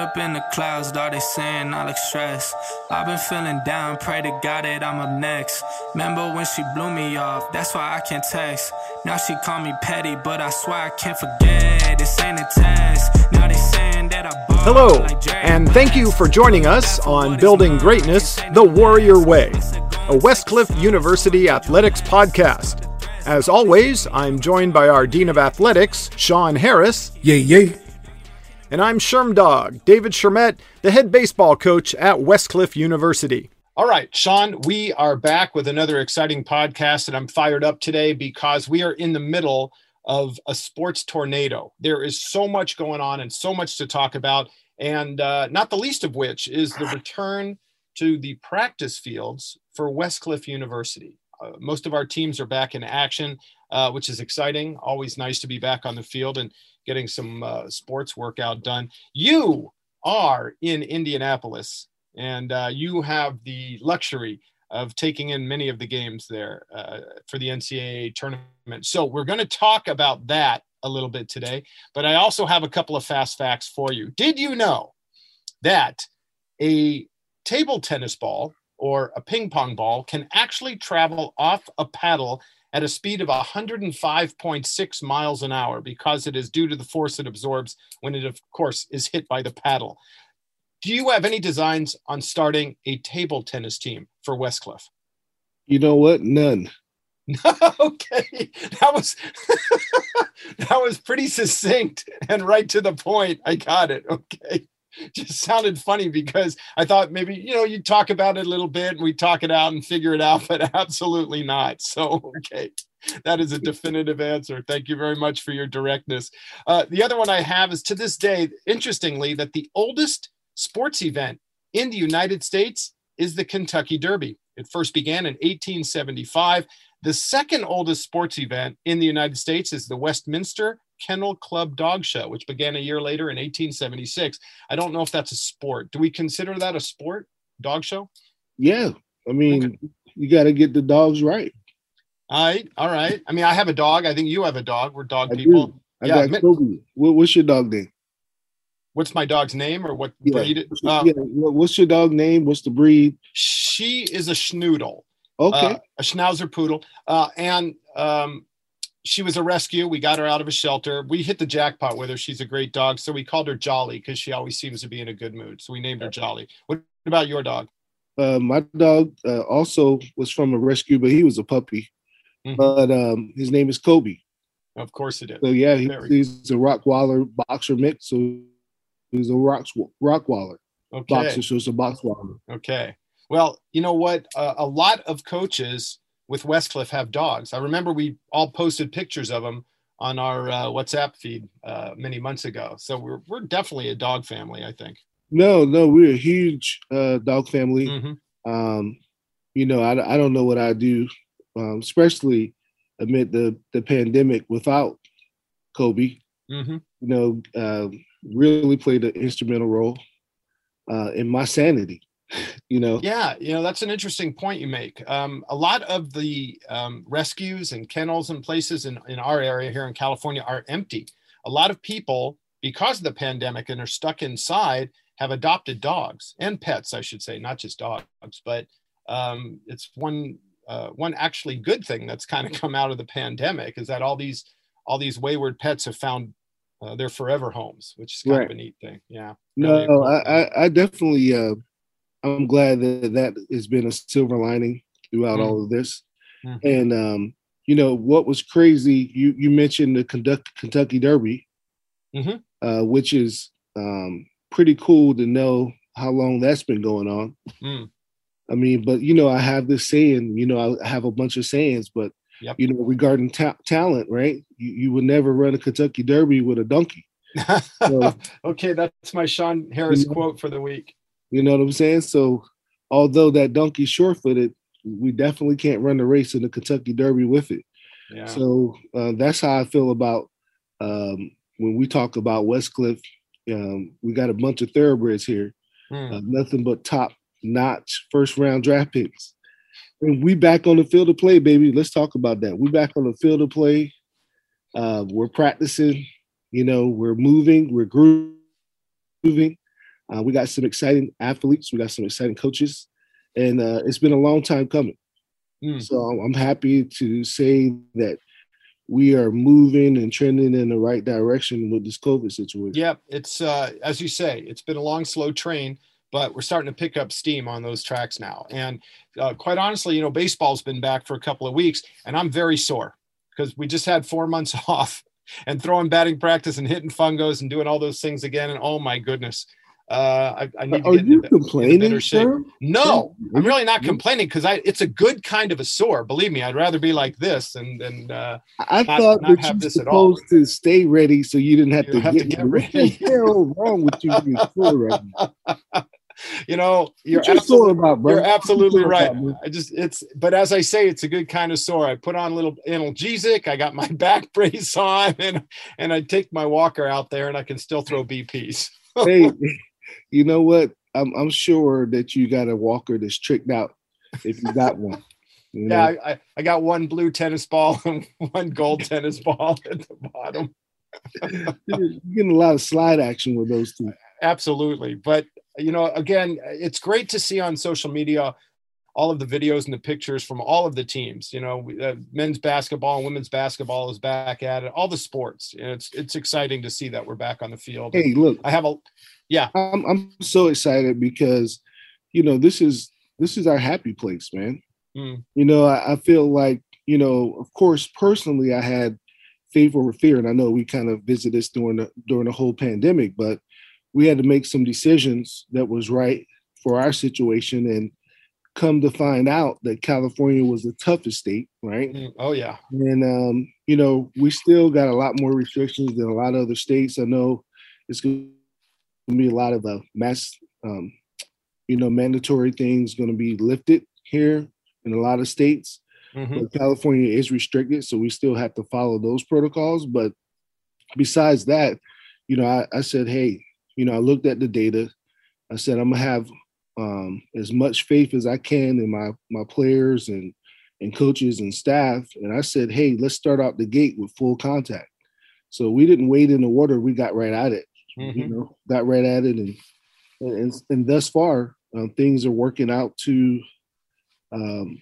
up in the clouds, dog, they saying I look stressed. I've been feeling down, pray to God that I'm up next. Remember when she blew me off, that's why I can't text. Now she call me petty, but I swear I can't forget. This ain't a test. Now they saying that I ball Hello, like and thank you for joining us on Building Greatness the Warrior Way, a Westcliff University athletics podcast. As always, I'm joined by our Dean of Athletics, Sean Harris, Yay, yay. And I'm Shermdog, David Shermet, the head baseball coach at Westcliff University. All right, Sean, we are back with another exciting podcast, and I'm fired up today because we are in the middle of a sports tornado. There is so much going on and so much to talk about, and uh, not the least of which is the return to the practice fields for Westcliff University. Uh, most of our teams are back in action, uh, which is exciting. Always nice to be back on the field and getting some uh, sports workout done. You are in Indianapolis, and uh, you have the luxury of taking in many of the games there uh, for the NCAA tournament. So we're going to talk about that a little bit today, but I also have a couple of fast facts for you. Did you know that a table tennis ball or a ping pong ball can actually travel off a paddle at a speed of 105.6 miles an hour because it is due to the force it absorbs when it, of course, is hit by the paddle. Do you have any designs on starting a table tennis team for Westcliff? You know what? None. okay, that was that was pretty succinct and right to the point. I got it. Okay, just sounded funny because I thought maybe you know you'd talk about it a little bit and we talk it out and figure it out, but absolutely not. So okay, that is a definitive answer. Thank you very much for your directness. Uh, the other one I have is to this day, interestingly, that the oldest sports event in the United States is the Kentucky Derby. It first began in 1875. The second oldest sports event in the United States is the Westminster Kennel Club Dog Show, which began a year later in 1876. I don't know if that's a sport. Do we consider that a sport? Dog show? Yeah. I mean, you got to get the dogs right. All right. All right. I mean, I have a dog. I think you have a dog. We're dog I people. do. I Yeah, got Kobe. What's your dog name? What's my dog's name or what Yeah. breed? What's, Uh, yeah, what's your dog name? What's the breed? She is a schnoodle. Okay. uh, a schnauzer poodle, uh, and um, she was a rescue. We got her out of a shelter. We hit the jackpot with her. She's a great dog, so we called her Jolly because she always seems to be in a good mood. So we named her Jolly. What about your dog? Uh, my dog uh, also was from a rescue, but he was a puppy. Mhm. But um, his name is Kobe. Of course it is. So yeah, he, he's a Rockwaller boxer mix. So he's a rock Rockwaller Okay. boxer. So it's a boxwaller. Okay. Well, you know what? Uh, a lot of coaches with Westcliff have dogs. I remember we all posted pictures of them on our uh, WhatsApp feed uh, many months ago. So we're we're definitely a dog family. I think. No, no, we're a huge uh, dog family. Mhm. um, you know, I, I don't know what I do, um, especially amid the, the pandemic without Kobe. Mhm. You know, uh, really played an instrumental role uh, in my sanity. You know, Yeah, you know that's an interesting point you make. Um, a lot of the um, rescues and kennels and places in, in our area here in California are empty. A lot of people, because of the pandemic and are stuck inside, have adopted dogs and pets, I should say, not just dogs. But um, it's one uh, one actually good thing that's kind of come out of the pandemic is that all these all these wayward pets have found uh, their forever homes, which is kind Right. of a neat thing. Yeah. no, really cool. I, I, I definitely, uh, I'm glad that that has been a silver lining throughout Mm. all of this. Mhm. And um, you know what was crazy? You you mentioned the Kentucky, Kentucky Derby, Mhm. uh, which is um, pretty cool to know how long that's been going on. Mm. I mean, but you know, I have this saying. You know, I have a bunch of sayings, but Yep. you know, regarding ta- talent, right? You you would never run a Kentucky Derby with a donkey. So- okay, that's my Sean Harris Mhm. quote for the week. You know what I'm saying? So, although that donkey's short-footed, we definitely can't run the race in the Kentucky Derby with it. Yeah. So uh, that's how I feel about um, when we talk about Westcliff. Um, we got a bunch of thoroughbreds here, Hmm. uh, nothing but top-notch first-round draft picks. And we back on the field of play, baby. Let's talk about that. We back on the field of play. Uh, we're practicing. You know, we're moving. We're grooving. Uh, we got some exciting athletes. We got some exciting coaches, and uh, it's been a long time coming. Mm. So I'm happy to say that we are moving and trending in the right direction with this COVID situation. Yep, it's uh, as you say, it's been a long, slow train, but we're starting to pick up steam on those tracks now. And uh, quite honestly, you know, baseball's been back for a couple of weeks, and I'm very sore because we just had four months off and throwing batting practice and hitting fungos and doing all those things again. And oh my goodness, uh, I, I, need to Are you into, complaining, sir? No, I'm really not complaining because I it's a good kind of a sore. Believe me, I'd rather be like this and and uh, I not- thought not that have you were this supposed to stay ready so you didn't have, You to, have get to get ready. hell wrong with you being sore right now? you know you're you absolutely about, you're absolutely you right. about. I just it's but as I say, it's a good kind of sore. I put on a little analgesic. I got my back brace on, and and I take my walker out there, and I can still throw BPs. hey, you know what? I'm I'm sure that you got a walker that's tricked out if you got one. You know? Yeah, I, I- got one blue tennis ball and one gold tennis ball at the bottom. You're getting a lot of slide action with those two. Absolutely. But, you know, again, it's great to see on social media all of the videos and the pictures from all of the teams. You know, we- uh, men's basketball and women's basketball is back at it, all the sports. And it's, it's exciting to see that we're back on the field. Hey, look, I have a, I'm I'm so excited because, you know, this is this is our happy place, man. Mm. You know, I, I feel like, you know, of course, personally, I had faith over fear, and I know we kind of visited this during the during the whole pandemic, but we had to make some decisions that was right for our situation, and come to find out that California was the toughest state, right? mm, oh, yeah. And um, you know, we still got a lot more restrictions than a lot of other states. I know it's going to be a lot of uh, mass, um, you know, mandatory things going to be lifted here in a lot of states. Mhm. But California is restricted, so we still have to follow those protocols. But besides that, you know, I, I said, hey, you know, I looked at the data. I said I'm gonna have um, as much faith as I can in my my players and and coaches and staff. And I said, hey, let's start out the gate with full contact. So we didn't wait in the water. We got right at it. You Mhm. know, got right at it, and and and thus far um, things are working out to, um,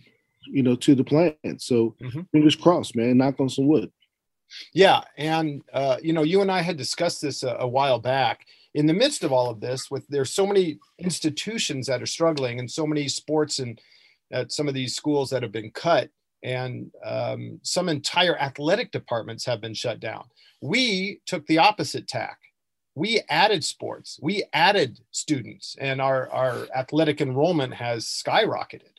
you know, to the plan. So Mhm. fingers crossed, man. Knock on some wood. Yeah, and uh, you know, you and I had discussed this a, a while back. In the midst of all of this, with there's so many institutions that are struggling, and so many sports and at some of these schools that have been cut, and um, some entire athletic departments have been shut down. We took the opposite tack. We added sports, we added students, and our our athletic enrollment has skyrocketed.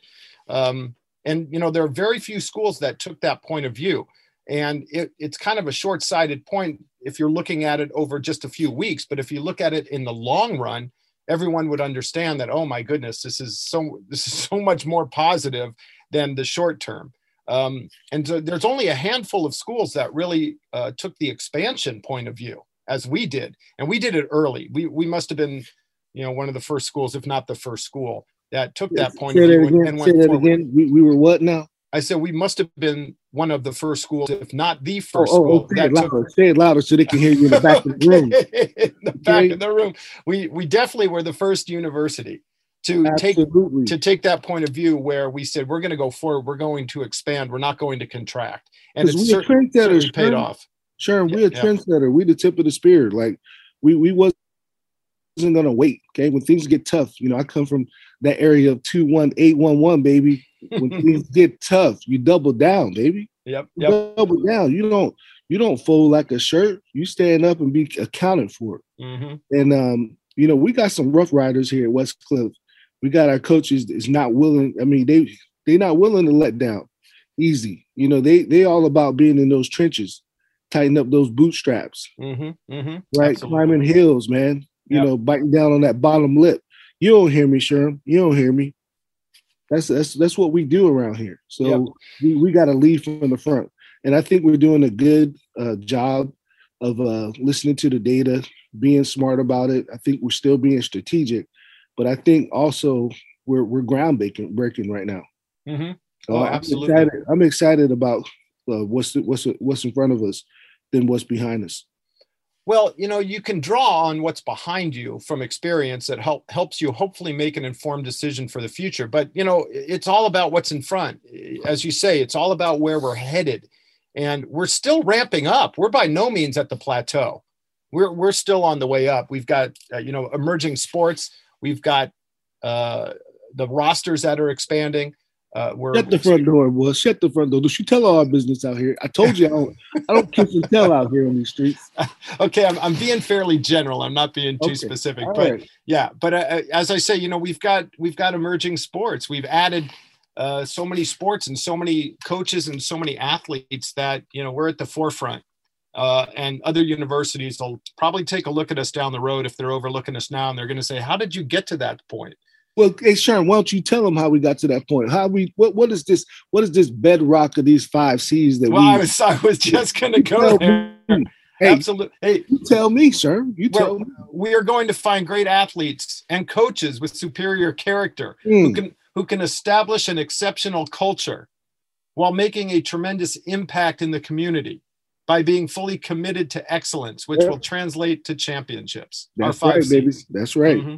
Um, and you know, there are very few schools that took that point of view. And it, it's kind of a short-sighted point if you're looking at it over just a few weeks but if you look at it in the long run everyone would understand that oh my goodness this is so this is so much more positive than the short term. Um, and so there's only a handful of schools that really uh, took the expansion point of view as we did and we did it early we we must have been you know one of the first schools if not the first school that took that point Say of that view and, again. and Say went that forward. again. We, we were what now? I said we must have been one of the first schools, if not the Oh, first oh, oh school oh, say it that took louder. Say it louder so they can hear you in the back of the room. in the back Okay. of the room. We we definitely were the first university to take to take that point of view where we said we're going to go forward, we're going to expand, we're not going to contract, And it's certainly paid off. Sharon, we Yeah, a trendsetter. We the tip of the spear. Like we we wasn't gonna wait. Okay, when things get tough, you know, I come from that area of two one eight one one, baby. When things get tough, you double down, baby. Yep, You yep. Double down. You don't you don't fold like a shirt. You stand up and be accounted for. hmm And um, you know, we got some rough riders here at Westcliff. We got our coaches is not willing. I mean, they they're not willing to let down easy. You know, they they all about being in those trenches, tighten up those bootstraps, hmm hmm right? Absolutely. Climbing hills, man. You Yep. know, biting down on that bottom lip. You don't hear me, Sherm. You don't hear me. That's that's that's what we do around here. So Yep. we, we got to lead from the front, and I think we're doing a good uh, job of uh, listening to the data, being smart about it. I think we're still being strategic, but I think also we're we're groundbreaking breaking right now. hmm So Oh, I'm absolutely. excited. I'm excited about uh, what's what's what's in front of us than what's behind us. Well, you know, you can draw on what's behind you from experience that help helps you hopefully make an informed decision for the future. But you know, it's all about what's in front. As you say, it's all about where we're headed. And we're still ramping up. We're by no means at the plateau. We're we're still on the way up. We've got uh, you know emerging sports. We've got uh, the rosters that are expanding. Uh, we're, Shut the front door, boy. Shut the front door. Don't you tell all our business out here. I told you I don't, I don't kiss and tell out here on these streets. okay, I'm, I'm being fairly general. I'm not being too okay. specific, all but right. yeah. But uh, uh, as I say, you know, we've got we've got emerging sports. We've added uh, so many sports and so many coaches and so many athletes that you know we're at the forefront. Uh, and other universities will probably take a look at us down the road if they're overlooking us now, and they're going to say, "How did you get to that point?" Well, hey Sharon, why don't you tell them how we got to that point? How we what what is this? What is this bedrock of these five C's that well, we? I was I was just going to go there. Hey, Absolutely. Hey, you tell me, sir. You tell well, me. We are going to find great athletes and coaches with superior character mm. who hmm. can who can establish an exceptional culture while making a tremendous impact in the community by being fully committed to excellence, which yeah. will translate to championships. That's right, baby. That's right. Mm-hmm.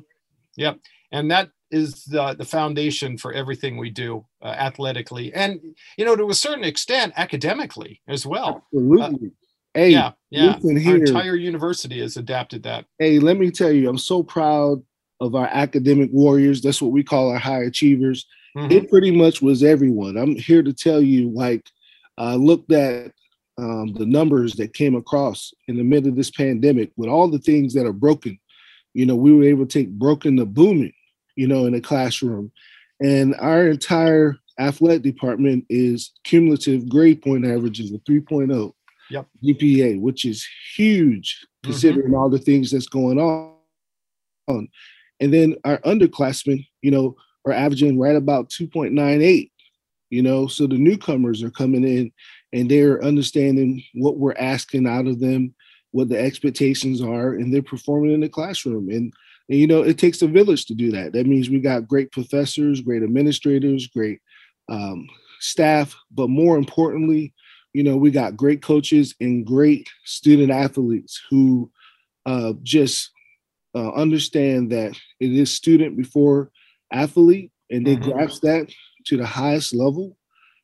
Yep. And that is the, the foundation for everything we do uh, athletically and you know to a certain extent academically as well. Absolutely. Uh, hey yeah yeah. our entire university has adapted that. Hey let me tell you i'm so proud of our academic warriors. That's what we call our high achievers. Mm-hmm. it pretty much was everyone. I'm here to tell you like i uh, looked at um, the numbers that came across in the middle of this pandemic with all the things that are broken. You know we were able to take broken to booming you know, in a classroom. And our entire athletic department is cumulative grade point averages of 3.0 yep. GPA, which is huge mm-hmm. considering all the things that's going on. And then our underclassmen, you know, are averaging right about 2.98, you know, so the newcomers are coming in and they're understanding what we're asking out of them, what the expectations are, and they're performing in the classroom. And and you know, it takes a village to do that. That means we got great professors, great administrators, great um, staff, but more importantly, you know, we got great coaches and great student athletes who uh, just uh, understand that it is student before athlete, and they mm-hmm. grasp that to the highest level,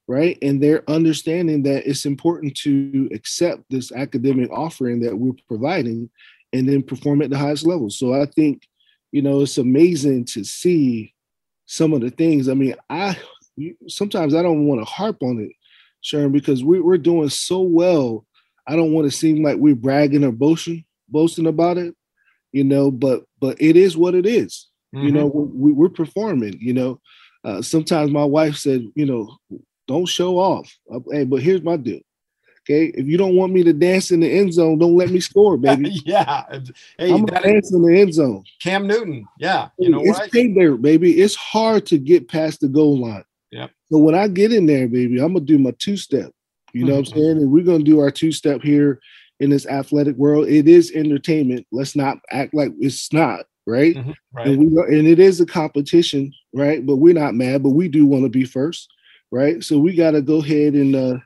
right? And they're understanding that it's important to accept this academic offering that we're providing and then perform at the highest level. So I think you know, it's amazing to see some of the things. I mean, I sometimes I don't want to harp on it, Sharon, because we, we're doing so well. I don't want to seem like we're bragging or boasting, boasting about it, you know. But but it is what it is. Mm-hmm. You know, we, we're performing. You know, uh, sometimes my wife said, you know, don't show off. Hey, but here's my deal. Okay, if you don't want me to dance in the end zone, don't let me score, baby. yeah, hey, I'm gonna dance in the end zone. Cam Newton, yeah, you know it's what? there, baby. It's hard to get past the goal line. Yeah. So when I get in there, baby, I'm gonna do my two step. You know what I'm saying? And we're gonna do our two step here in this athletic world. It is entertainment. Let's not act like it's not right. Mm-hmm, right. And we and it is a competition, right? But we're not mad, but we do want to be first, right? So we got to go ahead and uh,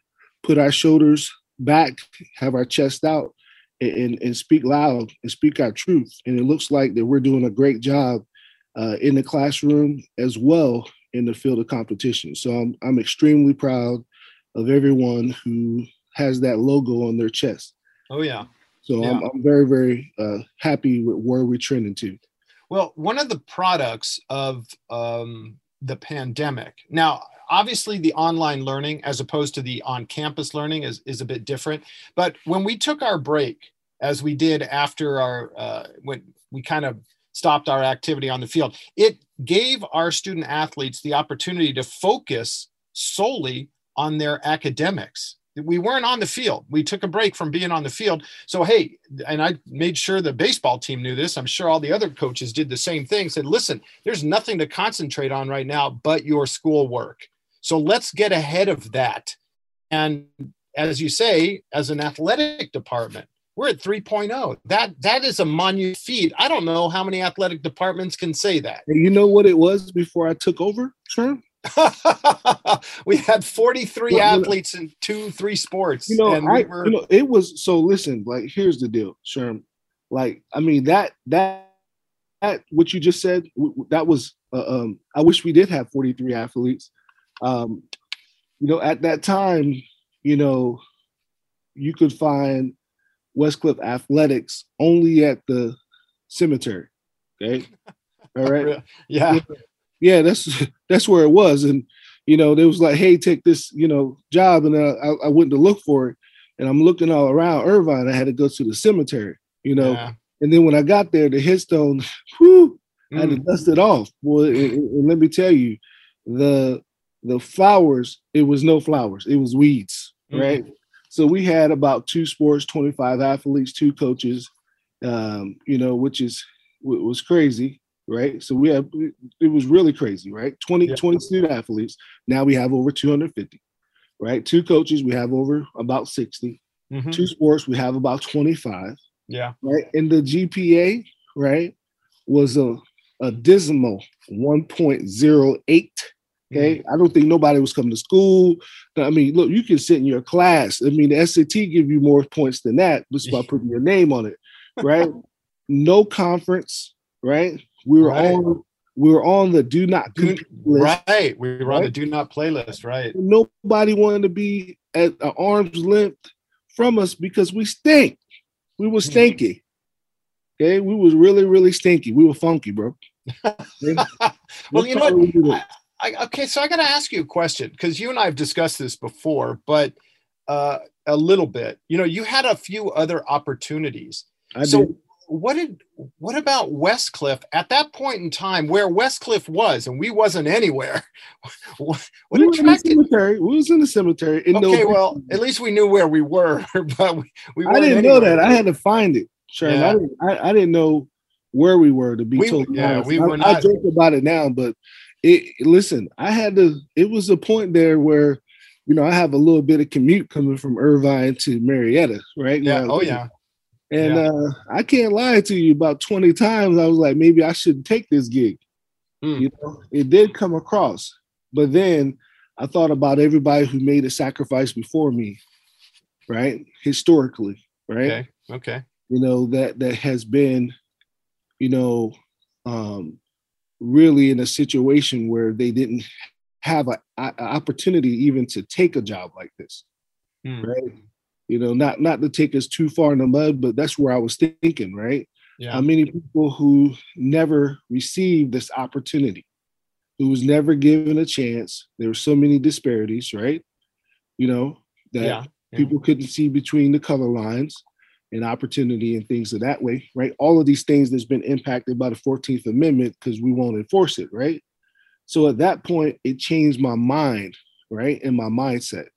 put our shoulders back, have our chest out, and, and speak loud and speak our truth. And it looks like that we're doing a great job uh, in the classroom as well in the field of competition. So I'm, I'm extremely proud of everyone who has that logo on their chest. Oh yeah. So yeah. I'm, I'm very very uh, happy with where we're trending to. Well, one of the products of um, the pandemic. Now, obviously the online learning as opposed to the on campus learning is, is a bit different but when we took our break as we did after our uh, when we kind of stopped our activity on the field it gave our student athletes the opportunity to focus solely on their academics we weren't on the field. We took a break from being on the field. So, hey, and I made sure the baseball team knew this. I'm sure all the other coaches did the same thing. Said, listen, there's nothing to concentrate on right now but your schoolwork. So let's get ahead of that. And as you say, as an athletic department, we're at 3.0. That that is a monument feat. I don't know how many athletic departments can say that. You know what it was before I took over, sir? we had 43 well, athletes in two, three sports. You know, I, we were... you know, it was so listen, like here's the deal, Sherm. like I mean that that that what you just said that was uh, um, I wish we did have 43 athletes. Um, you know, at that time, you know, you could find Westcliff athletics only at the cemetery. Okay. All right. yeah. Yeah, that's that's where it was. And you know, they was like, hey, take this, you know, job. And I, I went to look for it. And I'm looking all around Irvine. I had to go to the cemetery, you know. Yeah. And then when I got there, the headstone, whew, mm. I had to mm. dust it off. Well, and, and let me tell you, the the flowers, it was no flowers, it was weeds, mm. right? So we had about two sports, 25 athletes, two coaches, um, you know, which is was crazy right? So we have it was really crazy, right? 20, yeah. 20 student athletes. Now we have over 250, right? Two coaches, we have over about 60. Mm-hmm. Two sports, we have about 25. Yeah. Right. And the GPA, right, was a, a dismal 1.08. Okay. Mm-hmm. I don't think nobody was coming to school. I mean, look, you can sit in your class. I mean, the SAT give you more points than that just by putting your name on it, right? no conference, right? We were right. on we were on the do not do, list, right. We were right? on the do not playlist, right? Nobody wanted to be at an arm's length from us because we stink. We were hmm. stinky. Okay, we was really, really stinky. We were funky, bro. well, you know what? I, okay, so I got to ask you a question because you and I have discussed this before, but uh, a little bit. You know, you had a few other opportunities. I so, did what did what about Westcliff at that point in time where Westcliff was and we wasn't anywhere? what, what we, were in the cemetery. we was in the cemetery. In okay, well, at least we knew where we were, but we, we I didn't anywhere. know that. I had to find it. Sure, yeah. I, didn't, I, I, didn't know where we were to be we, totally yeah, honest. We were I, not, I joke about it now, but it listen, I had to it was a point there where you know, I have a little bit of commute coming from Irvine to Marietta, right? Yeah. Now, oh, yeah. And yeah. uh, I can't lie to you, about 20 times I was like, maybe I shouldn't take this gig. Mm. You know, it did come across. But then I thought about everybody who made a sacrifice before me, right? Historically, right? Okay. Okay. You know, that that has been, you know, um, really in a situation where they didn't have an opportunity even to take a job like this. Mm. Right you know, not not to take us too far in the mud, but that's where I was thinking, right? Yeah. How many people who never received this opportunity, who was never given a chance? There were so many disparities, right? You know, that yeah. Yeah. people couldn't see between the color lines and opportunity and things of that way, right? All of these things that's been impacted by the 14th Amendment because we won't enforce it, right? So at that point, it changed my mind, right? And my mindset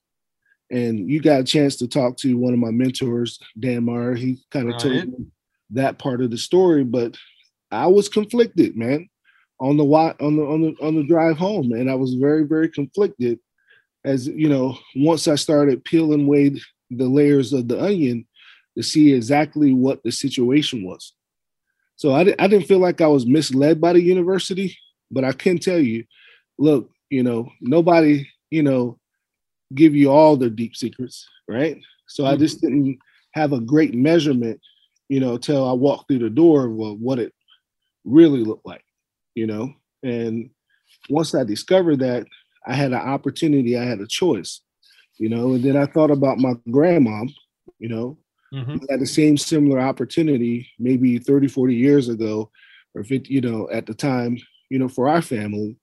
and you got a chance to talk to one of my mentors, Dan Meyer. He kind of told me that part of the story, but I was conflicted, man, on the on the on the on the drive home, and I was very very conflicted. As you know, once I started peeling away the layers of the onion to see exactly what the situation was. So I, I didn't feel like I was misled by the university, but I can tell you, look, you know, nobody, you know, give you all their deep secrets, right? So mm-hmm. I just didn't have a great measurement, you know, till I walked through the door of what it really looked like, you know. And once I discovered that, I had an opportunity, I had a choice, you know. And then I thought about my grandma, you know, mm-hmm. had the same similar opportunity maybe 30, 40 years ago, or 50, you know, at the time, you know, for our family,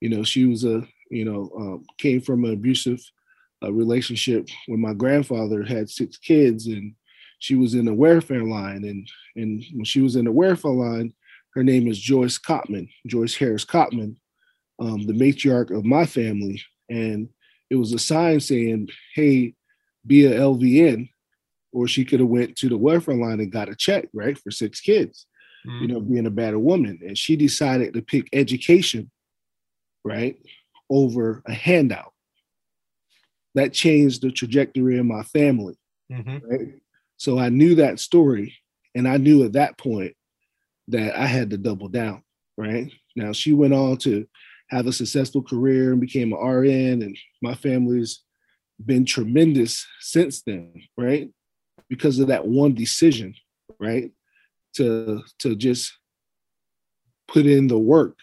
you know, she was a, you know, um, came from an abusive a relationship when my grandfather had six kids and she was in the welfare line. And and when she was in the welfare line her name is joyce cotman joyce harris cotman um, the matriarch of my family. And it was a sign saying hey be a lvn or she could have went to the welfare line and got a check right for six kids mm. you know being a better woman and she decided to pick education right over a handout that changed the trajectory of my family. Mm-hmm. Right? So I knew that story, and I knew at that point that I had to double down. Right now, she went on to have a successful career and became an RN, and my family's been tremendous since then. Right, because of that one decision. Right, to to just put in the work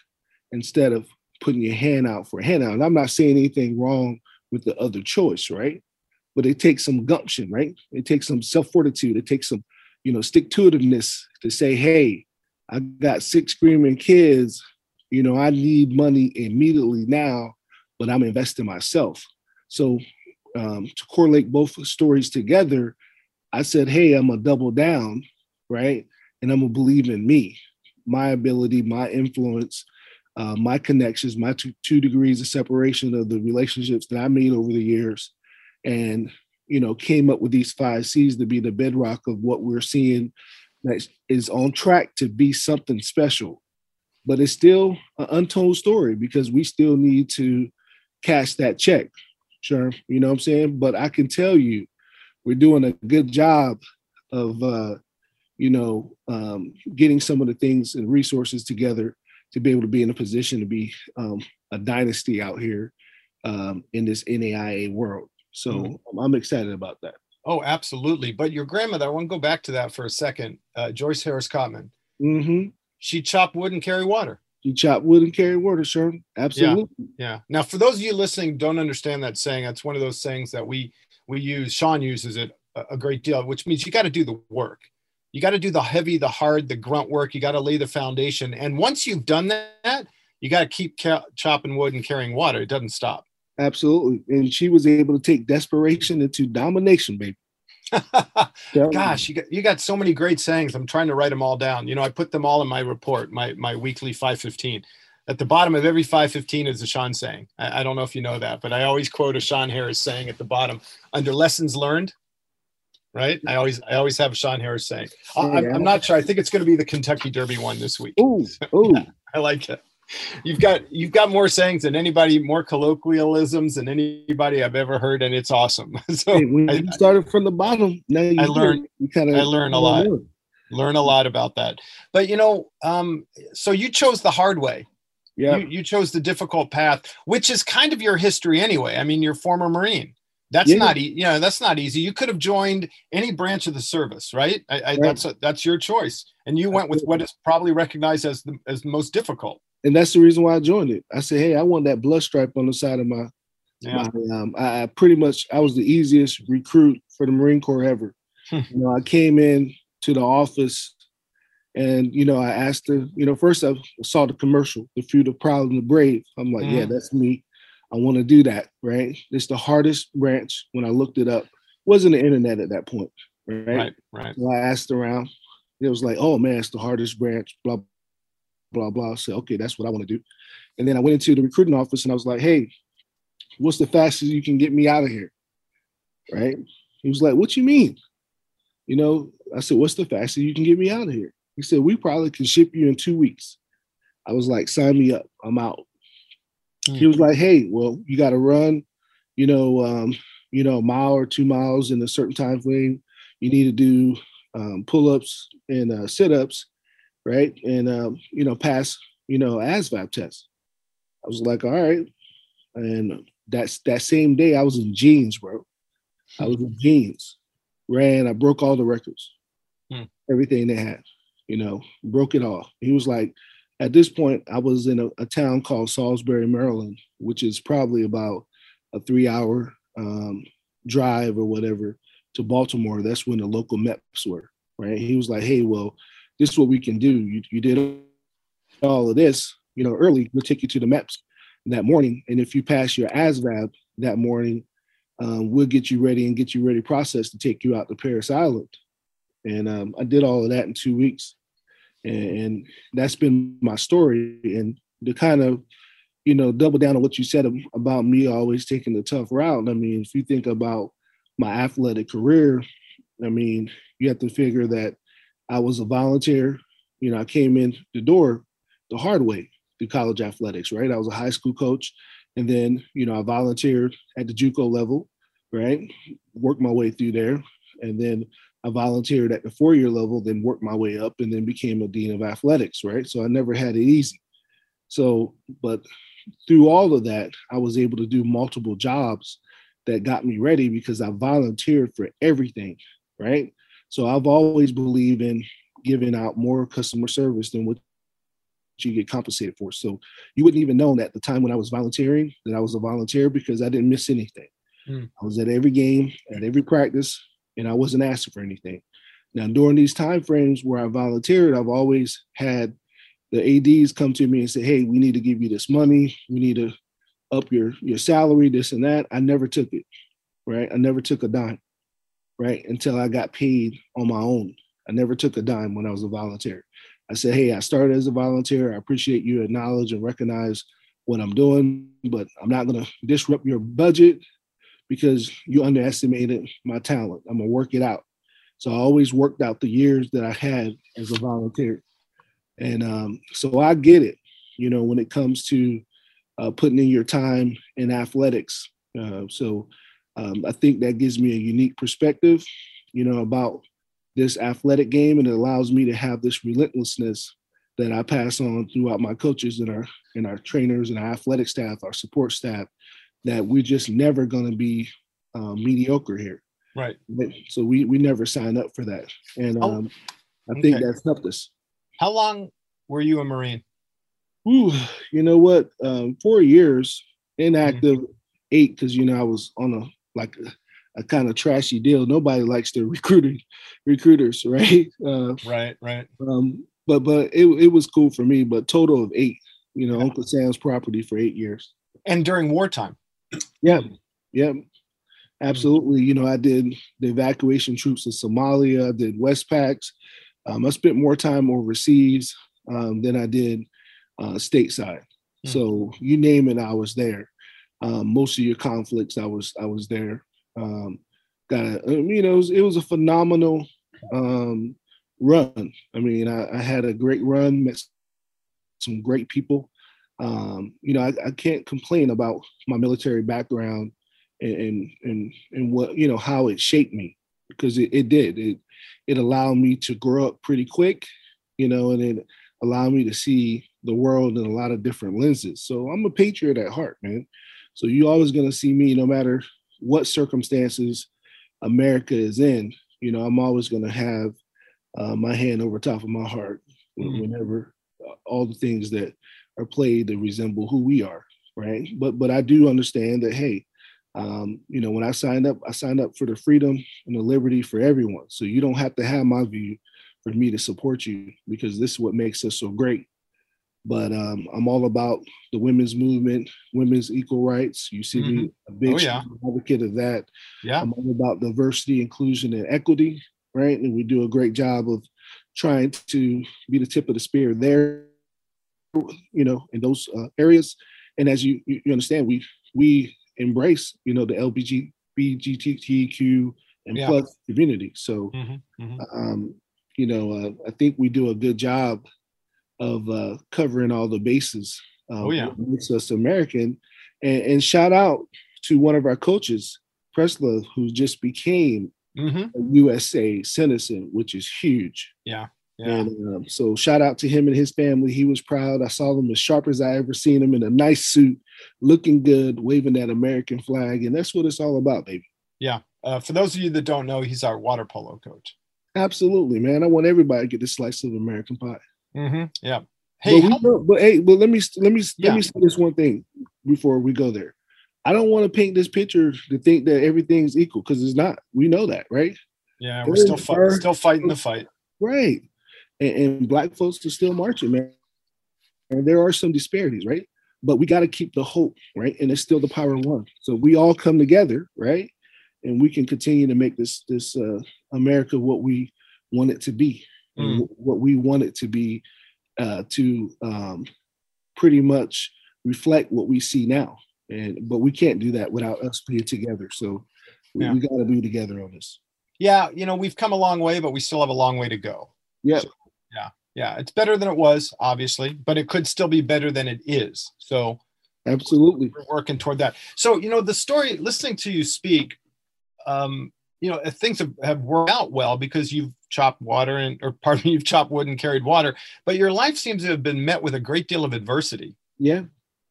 instead of putting your hand out for a handout. And I'm not saying anything wrong with the other choice, right? But it takes some gumption, right? It takes some self-fortitude. It takes some, you know, stick-to-itiveness to say, hey, I got six screaming kids. You know, I need money immediately now, but I'm investing myself. So um, to correlate both stories together, I said, hey, I'm gonna double down, right? And I'm gonna believe in me, my ability, my influence, uh, my connections, my two, two degrees of separation of the relationships that I made over the years, and you know, came up with these five C's to be the bedrock of what we're seeing that is on track to be something special. But it's still an untold story because we still need to cash that check. Sure. You know what I'm saying? But I can tell you, we're doing a good job of, uh, you know, um, getting some of the things and resources together to be able to be in a position to be um, a dynasty out here um, in this NAIA world. So mm-hmm. I'm excited about that. Oh, absolutely. But your grandmother, I want to go back to that for a second. Uh, Joyce Harris Cotman. Mm-hmm. She chopped wood and carry water. She chopped wood and carry water, sure. Absolutely. Yeah. yeah. Now, for those of you listening, don't understand that saying. That's one of those sayings that we we use. Sean uses it a great deal, which means you got to do the work. You got to do the heavy, the hard, the grunt work. You got to lay the foundation. And once you've done that, you got to keep ca- chopping wood and carrying water. It doesn't stop. Absolutely. And she was able to take desperation into domination, baby. Gosh, you got you got so many great sayings. I'm trying to write them all down. You know, I put them all in my report, my my weekly 515. At the bottom of every 515 is a Sean saying. I, I don't know if you know that, but I always quote a Sean Harris saying at the bottom under lessons learned. Right? I always I always have a Sean Harris saying. I, am not sure. I think it's going to be the Kentucky Derby one this week. Ooh, ooh. I like it you've got you've got more sayings than anybody, more colloquialisms than anybody I've ever heard, and it's awesome. so hey, when I, you started from the bottom, now you I learned. You kind of I learn a lot. Learn. learn a lot about that. But you know, um, so you chose the hard way. Yeah. You, you, chose the difficult path, which is kind of your history anyway. I mean, you're former Marine. That's yeah. not, e- you know, that's not easy. You could have joined any branch of the service, right? I, I, right. That's a, that's your choice, and you went with what is probably recognized as the as the most difficult and that's the reason why I joined it. I said, hey, I want that blood stripe on the side of my. Yeah. my um, I, I pretty much I was the easiest recruit for the Marine Corps ever. Hmm. you know, I came in to the office, and you know, I asked her. You know, first I saw the commercial, the few, the proud and the brave. I'm like, mm. yeah, that's me. I want to do that. Right. It's the hardest branch. When I looked it up, wasn't the internet at that point. Right. Right. right. So I asked around. It was like, oh man, it's the hardest branch. Blah blah blah. I said, okay, that's what I want to do. And then I went into the recruiting office and I was like, hey, what's the fastest you can get me out of here? Right? He was like, what you mean? You know, I said, what's the fastest you can get me out of here? He said, we probably can ship you in two weeks. I was like, sign me up. I'm out. Mm-hmm. He was like, hey, well, you got to run, you know, um, you know, a mile or two miles in a certain time frame. You need to do um, pull-ups and uh, sit-ups right? And um, you know, pass, you know, ASVAB test. I was like, all right. And that's that same day I was in jeans, bro. I was in jeans. Ran, I broke all the records. Hmm. Everything they had, you know, broke it all. He was like, at this point, I was in a, a town called Salisbury, Maryland, which is probably about a three hour um, drive or whatever to Baltimore. That's when the local MEPS were, right? He was like, hey, well, this is what we can do. You, you did all of this, you know, early, we'll take you to the MEPS that morning. And if you pass your ASVAB that morning, um, we'll get you ready and get you ready process to take you out to Parris Island. And um, I did all of that in two weeks. And, and that's been my story. And to kind of, you know, double down on what you said about me always taking the tough route. I mean, if you think about my athletic career, I mean, you have to figure that I was a volunteer. You know, I came in the door the hard way through college athletics, right? I was a high school coach. And then, you know, I volunteered at the JUCO level, right? Worked my way through there. And then I volunteered at the four year level, then worked my way up and then became a dean of athletics, right? So I never had it easy. So, but through all of that, I was able to do multiple jobs that got me ready because I volunteered for everything, right? So I've always believed in giving out more customer service than what you get compensated for. So you wouldn't even know at the time when I was volunteering that I was a volunteer because I didn't miss anything. Mm. I was at every game, at every practice, and I wasn't asking for anything. Now during these time frames where I volunteered, I've always had the ads come to me and say, "Hey, we need to give you this money. We need to up your your salary, this and that." I never took it, right? I never took a dime, right? Until I got paid on my own. I never took a dime when I was a volunteer. I said, "Hey, I started as a volunteer. I appreciate you acknowledge and recognize what I'm doing, but I'm not going to disrupt your budget because you underestimated my talent. I'm gonna work it out." So I always worked out the years that I had as a volunteer. And um, so I get it, you know, when it comes to uh, putting in your time in athletics. Uh, so um, I think that gives me a unique perspective, you know, about this athletic game, and it allows me to have this relentlessness that I pass on throughout my coaches and our and our trainers and our athletic staff, our support staff, that we're just never going to be um, mediocre here. Right. So we we never sign up for that, and oh, um, I think that's helped us. How long were you a Marine? Ooh, you know what? Um, four years, inactive, mm-hmm. eight because you know I was on a like a, a kind of trashy deal. Nobody likes the recruiting recruiters, right? Uh, right, right. Um, but but it it was cool for me. But total of eight. You know, yeah. Uncle Sam's property for eight years. And during wartime. Yeah, yeah, absolutely. You know, I did the evacuation troops in Somalia. I did Westpacs. Um, I spent more time overseas um, than I did uh, stateside. Mm-hmm. So you name it, I was there. Um, most of your conflicts, I was I was there. Um, got a, you know, it was, it was a phenomenal um, run. I mean, I, I, had a great run, met some great people. Um, you know, I, I, can't complain about my military background and and and what you know how it shaped me because it, it did. It it allowed me to grow up pretty quick, you know, and it allowed me to see the world in a lot of different lenses. So I'm a patriot at heart, man. So you're always gonna see me, no matter what circumstances America is in. You know, I'm always gonna have uh, my hand over top of my heart mm-hmm. whenever uh, all the things that are played that resemble who we are, right? But but I do understand that hey, um, you know, when I signed up, I signed up for the freedom and the liberty for everyone. So you don't have to have my view for me to support you because this is what makes us so great. But um, I'm all about the women's movement, women's equal rights. You see mm-hmm. me a big oh, yeah. advocate of that. Yeah. I'm all about diversity, inclusion, and equity, right? And we do a great job of trying to be the tip of the spear there, you know, in those uh, areas. And as you you understand, we we embrace, you know, the LBG, BGTQ and yeah. plus community. So, mm-hmm, mm-hmm. Um, you know, uh, I think we do a good job of uh, covering all the bases. Uh, oh yeah, makes us American. And, and, shout out to one of our coaches, Presla, who just became mm-hmm. a USA citizen, which is huge. Yeah. Yeah. And um, so shout out to him and his family. He was proud. I saw him as sharp as I ever seen him in a nice suit, looking good, waving that American flag, and that's what it's all about, baby. Yeah. Uh, for those of you that don't know, he's our water polo coach. Absolutely, man. I want everybody to get a slice of American pie. Mm-hmm. Yeah. Hey, but, but, hey, but let me let me yeah. let me say this one thing before we go there. I don't want to paint this picture to think that everything's equal because it's not. We know that, right? Yeah, we're still fight, still fighting the fight. Right and, and black folks are still marching, man. And there are some disparities, right? But we got to keep the hope, right? And it's still the power of one. So we all come together, right? And we can continue to make this this uh, America what we want it to be, mm. what we want it to be, uh, to um, pretty much reflect what we see now. And but we can't do that without us being together. So we, yeah. we got to be together on this. Yeah, you know we've come a long way, but we still have a long way to go. Yeah. So yeah. It's better than it was, obviously, but it could still be better than it is. So absolutely we're working toward that. So, you know, the story, listening to you speak, um, you know, things have, have worked out well because you've chopped water and, or pardon me, you've chopped wood and carried water, but your life seems to have been met with a great deal of adversity. Yeah.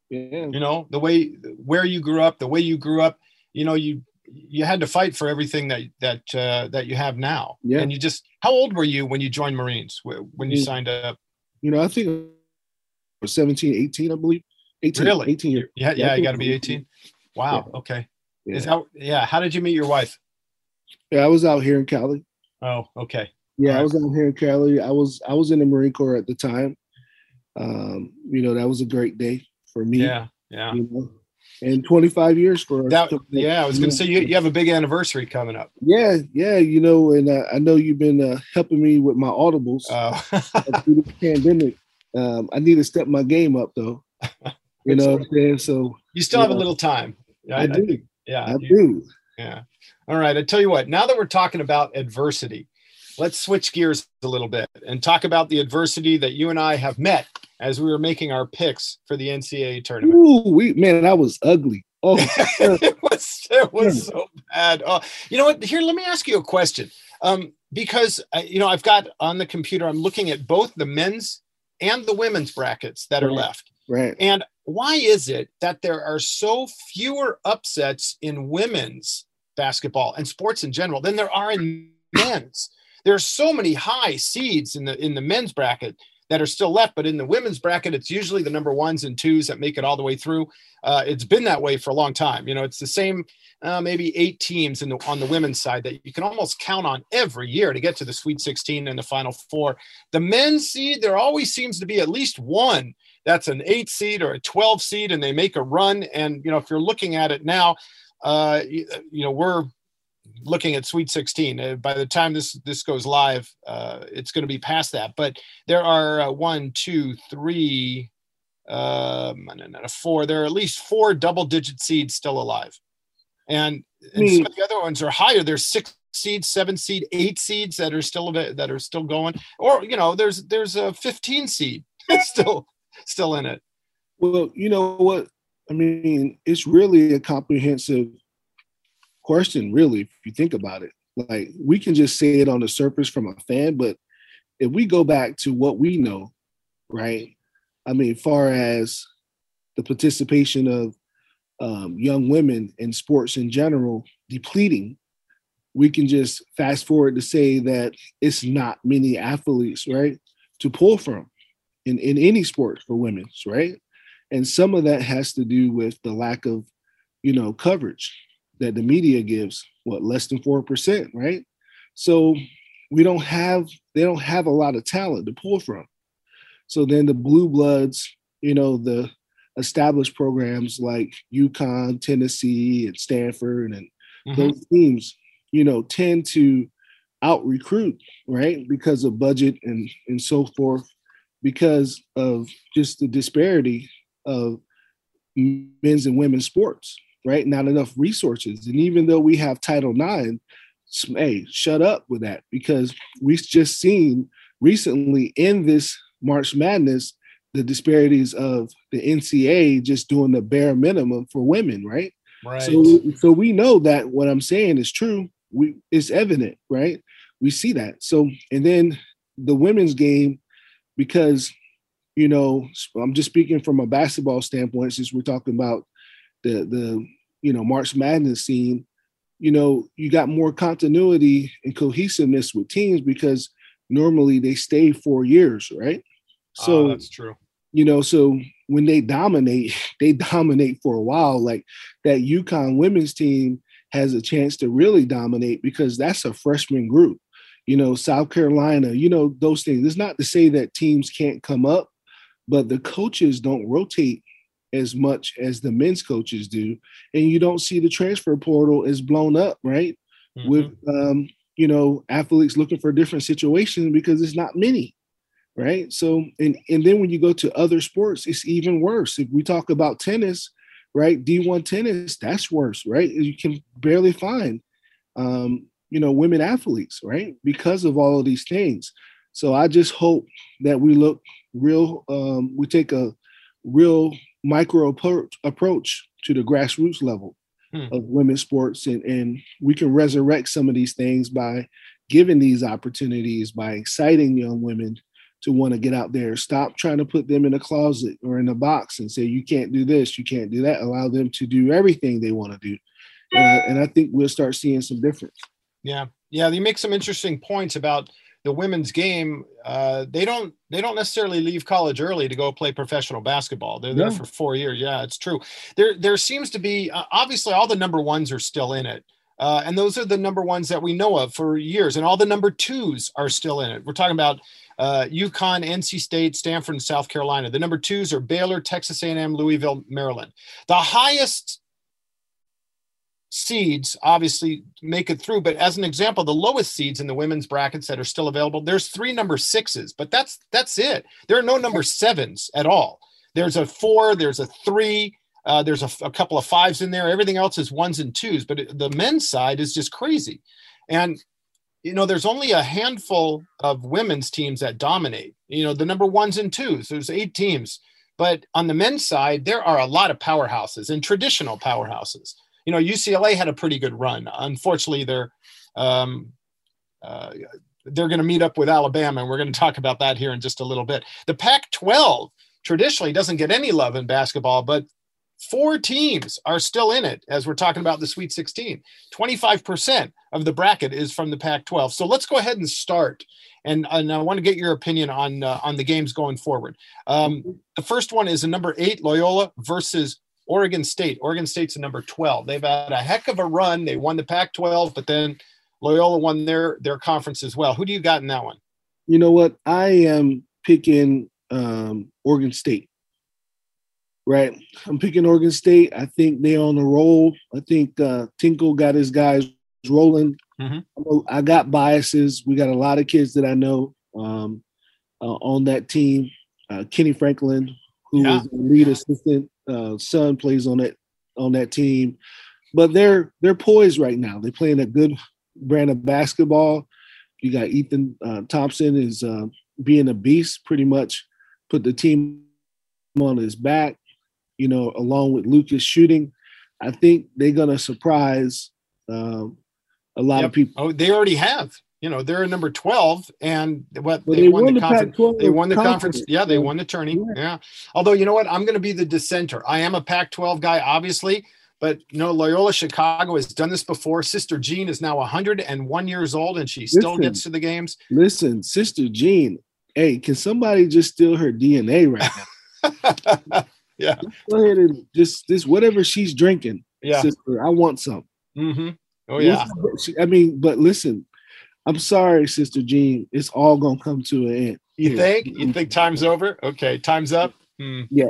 Yeah. You know, the way, where you grew up, the way you grew up, you know, you, you had to fight for everything that that uh, that you have now. Yeah. And you just how old were you when you joined Marines? When you Mm. signed up? You know, I think I was 17, 18, I believe. 18, Really? 18 years. Yeah, Yeah, yeah, you got to be so. 18. Wow. Okay. Yeah. Is that yeah? How did you meet your wife? yeah, I was out here in Cali. Oh, okay. Yeah, I was out here in Cali. I was I was in the Marine Corps at the time. Um, you know, that was a great day for me. Yeah, yeah. You know, and 25 years for. That yeah, I was gonna say you, you have a big anniversary coming up. Yeah, yeah, you know, and uh, I know you've been uh, helping me with my audibles Uh, through the pandemic. Um, I need to step my game up though. You know what I'm saying? So you still have a little time. I do. think- yeah. I you- do. Yeah. All right. I tell you what, now that we're talking about adversity, let's switch gears a little bit and talk about the adversity that you and I have met as we were making our picks for the NCAA tournament. Ooh, we man, that was ugly. Oh, it was it was so bad. Oh, you know what? Here, let me ask you a question. Um, because uh, you know, I've got on the computer, I'm looking at both the men's and the women's brackets that are left. right. And why is it that there are so fewer upsets in women's basketball and sports in general than there are in men's? There are so many high seeds in the in the men's bracket that are still left, but in the women's bracket, it's usually the number ones and twos that make it all the way through. Uh, it's been that way for a long time. You know, it's the same, uh, maybe eight teams in the on the women's side that you can almost count on every year to get to the Sweet 16 and the Final Four. The men's seed, there always seems to be at least one that's an eight seed or a 12 seed and they make a run and you know if you're looking at it now uh you know we're looking at sweet 16 uh, by the time this this goes live uh it's going to be past that. But there are uh, one two three um four. There are at least four double digit seeds still alive. And, and some of the other ones are higher. There's six seeds seven seed eight seeds that are still that are still going. Or you know there's there's a 15 seed still still in it. Well, you know what? I mean, it's really a comprehensive question, really, if you think about it. Like, we can just say it on the surface from a fan, but if we go back to what we know, right? I mean, far as the participation of um, young women in sports in general depleting, we can just fast forward to say that it's not many athletes, right, to pull from in, in any sport for women's, right? and some of that has to do with the lack of you know coverage that the media gives what less than 4% right so we don't have they don't have a lot of talent to pull from so then the blue bloods you know the established programs like UConn, Tennessee, and Stanford, and Mhm. those teams, you know, tend to out recruit, right? Because of budget and and so forth, because of just the disparity of men's and women's sports, right? Not enough resources. And even though we have Title IX, hey, shut up with that because we've just seen recently in this March Madness the disparities of the NCA just doing the bare minimum for women, right? right So, so we know that what I'm saying is true. We it's evident, right? We see that. So, and then the women's game, because you know, I'm just speaking from a basketball standpoint, since we're talking about the the you know March Madness scene. You know, you got more continuity and cohesiveness with teams because normally they stay four years, right? so Ah, that's true you know, so when they dominate, they dominate for a while. Like that UConn women's team has a chance to really dominate because that's a freshman group. You know, South Carolina, you know, those things. It's not to say that teams can't come up, but the coaches don't rotate as much as the men's coaches do. And you don't see the transfer portal is blown up, right? With um, you know, athletes looking for different situations because it's not many right so and and then when you go to other sports it's even worse if we talk about tennis right d1 tennis that's worse right you can barely find um you know women athletes right because of all of these things so i just hope that we look real um we take a real micro approach approach to the grassroots level Hmm. of women's sports and and we can resurrect some of these things by giving these opportunities by exciting young women to want to get out there. Stop trying to put them in a closet or in a box and say, you can't do this, you can't do that. Allow them to do everything they want to do. and I, and I think we'll start seeing some difference. Yeah, yeah, you make some interesting points about the women's game. Uh, they don't they don't necessarily leave college early to go play professional basketball. They're there for four years. Yeah, it's true. There there seems to be uh, obviously all the number ones are still in it. Uh, and those are the number ones that we know of for years, and all the number twos are still in it. We're talking about uh, UConn, NC State, Stanford, and South Carolina. The number twos are Baylor, Texas A&M, Louisville, Maryland. The highest seeds obviously make it through, but as an example, the lowest seeds in the women's brackets that are still available, there's three number sixes, but that's that's it. There are no number sevens at all. There's a four, there's a three, uh, there's a, a, couple of fives in there. Everything else is ones and twos, but it, the men's side is just crazy. And you know, there's only a handful of women's teams that dominate. You know, the number ones and twos. There's eight teams, but on the men's side, there are a lot of powerhouses and traditional powerhouses. You know, UCLA had a pretty good run. Unfortunately, they're um, uh, they're going to meet up with Alabama, and we're going to talk about that here in just a little bit. The Pac-12 traditionally doesn't get any love in basketball, but Four teams are still in it as we're talking about the Sweet 16. 25% of the bracket is from the Pac 12. So let's go ahead and start. And, and I want to get your opinion on, uh, on the games going forward. Um, the first one is a number eight, Loyola versus Oregon State. Oregon State's a number 12. They've had a heck of a run. They won the Pac 12, but then Loyola won their, their conference as well. Who do you got in that one? You know what? I am picking um, Oregon State right? I'm picking Oregon State. I think they're on the roll. I think uh, Tinkle got his guys rolling. Mm-hmm. I got biases. We got a lot of kids that I know um, uh, on that team. Uh, Kenny Franklin, who yeah. is the lead assistant, uh, son plays on that on that team. But they're they're poised right now. They're playing a good brand of basketball. You got Ethan uh, Thompson is uh, being a beast, pretty much put the team on his back you know, along with Lucas shooting, I think they're going to surprise um, a lot yep. of people. Oh, they already have. You know, they're a number 12 and what well, they, they, won, won the, conference. They won the conference. conference. Yeah, they won the tourney. Yeah. yeah. Although, you know what? I'm going to be the dissenter. I am a Pac 12 guy, obviously, but you know, Loyola Chicago has done this before. Sister Jean is now 101 years old and she still listen, gets to the games. Listen, Sister Jean, hey, can somebody just steal her DNA right now? yeah. Go ahead and just this whatever she's drinking. Yeah. Sister, I want some. Mm-hmm. Oh yeah. I mean, but listen, I'm sorry, Sister Jean. It's all gonna come to an end. You think? You think time's over? Okay, time's up. Hmm. Yeah.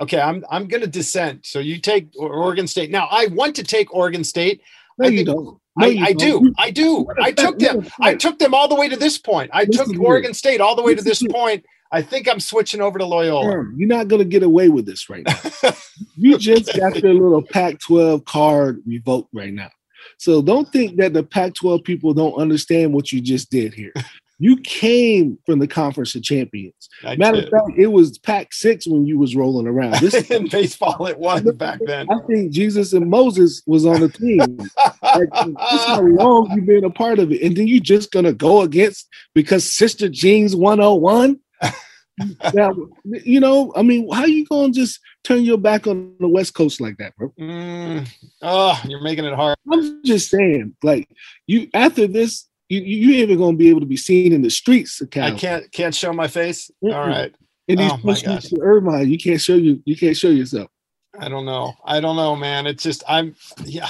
Okay, I'm I'm gonna dissent. So you take Oregon State. Now I want to take Oregon State. No, I you don't. No, I, I do. I do. I took them. I took them all the way to this point. I took Oregon State all the way to this point. I think I'm switching over to Loyola. You're not going to get away with this right now. you just got your little Pac 12 card revoked right now. So don't think that the Pac 12 people don't understand what you just did here. You came from the Conference of Champions. I Matter did. of fact, it was Pac Six when you was rolling around. This in baseball, it was back then. I think Jesus and Moses was on the team. like, this how long you've been a part of it, and then you just gonna go against because Sister Jean's 101 now, you know, I mean, how you gonna just turn your back on the West Coast like that, bro? Mm, oh, you're making it hard. I'm just saying, like, you after this, you you ain't even gonna be able to be seen in the streets. I can't can't show my face. Mm-mm. All right. In these oh, Irvine, you can't show you you can't show yourself. I don't know. I don't know, man. It's just I'm yeah.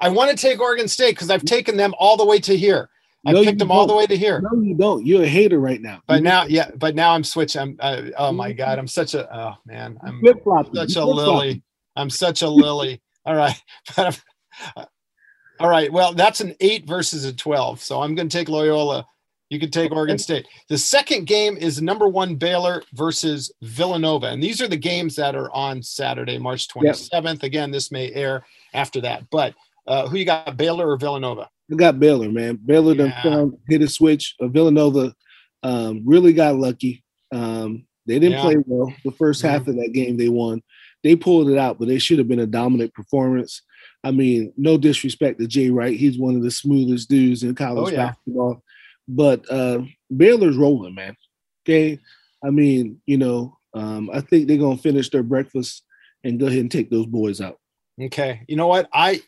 I want to take Oregon State because I've taken them all the way to here. I no, picked them all the way to here. No, you don't. You're a hater right now. But now, yeah, but now I'm switching. I'm. Uh, oh my god, I'm such a. Oh man, I'm flip such a lily. I'm such a lily. All right, all right. Well, that's an eight versus a twelve. So I'm going to take Loyola. You can take Oregon State. The second game is number one Baylor versus Villanova, and these are the games that are on Saturday, March 27th. Yep. Again, this may air after that. But uh, who you got, Baylor or Villanova? I got Baylor, man. Baylor yeah. done hit a switch. Uh, Villanova um, really got lucky. Um, they didn't yeah. play well the 1st mm-hmm. half of that game. They won. They pulled it out, but they should have been a dominant performance. I mean, no disrespect to Jay Wright. He's one of the smoothest dudes in college oh, yeah. basketball. But uh, Baylor's rolling, man. Okay. I mean, you know, um, I think they're gonna finish their breakfast and go ahead and take those boys out. Okay. You know what? I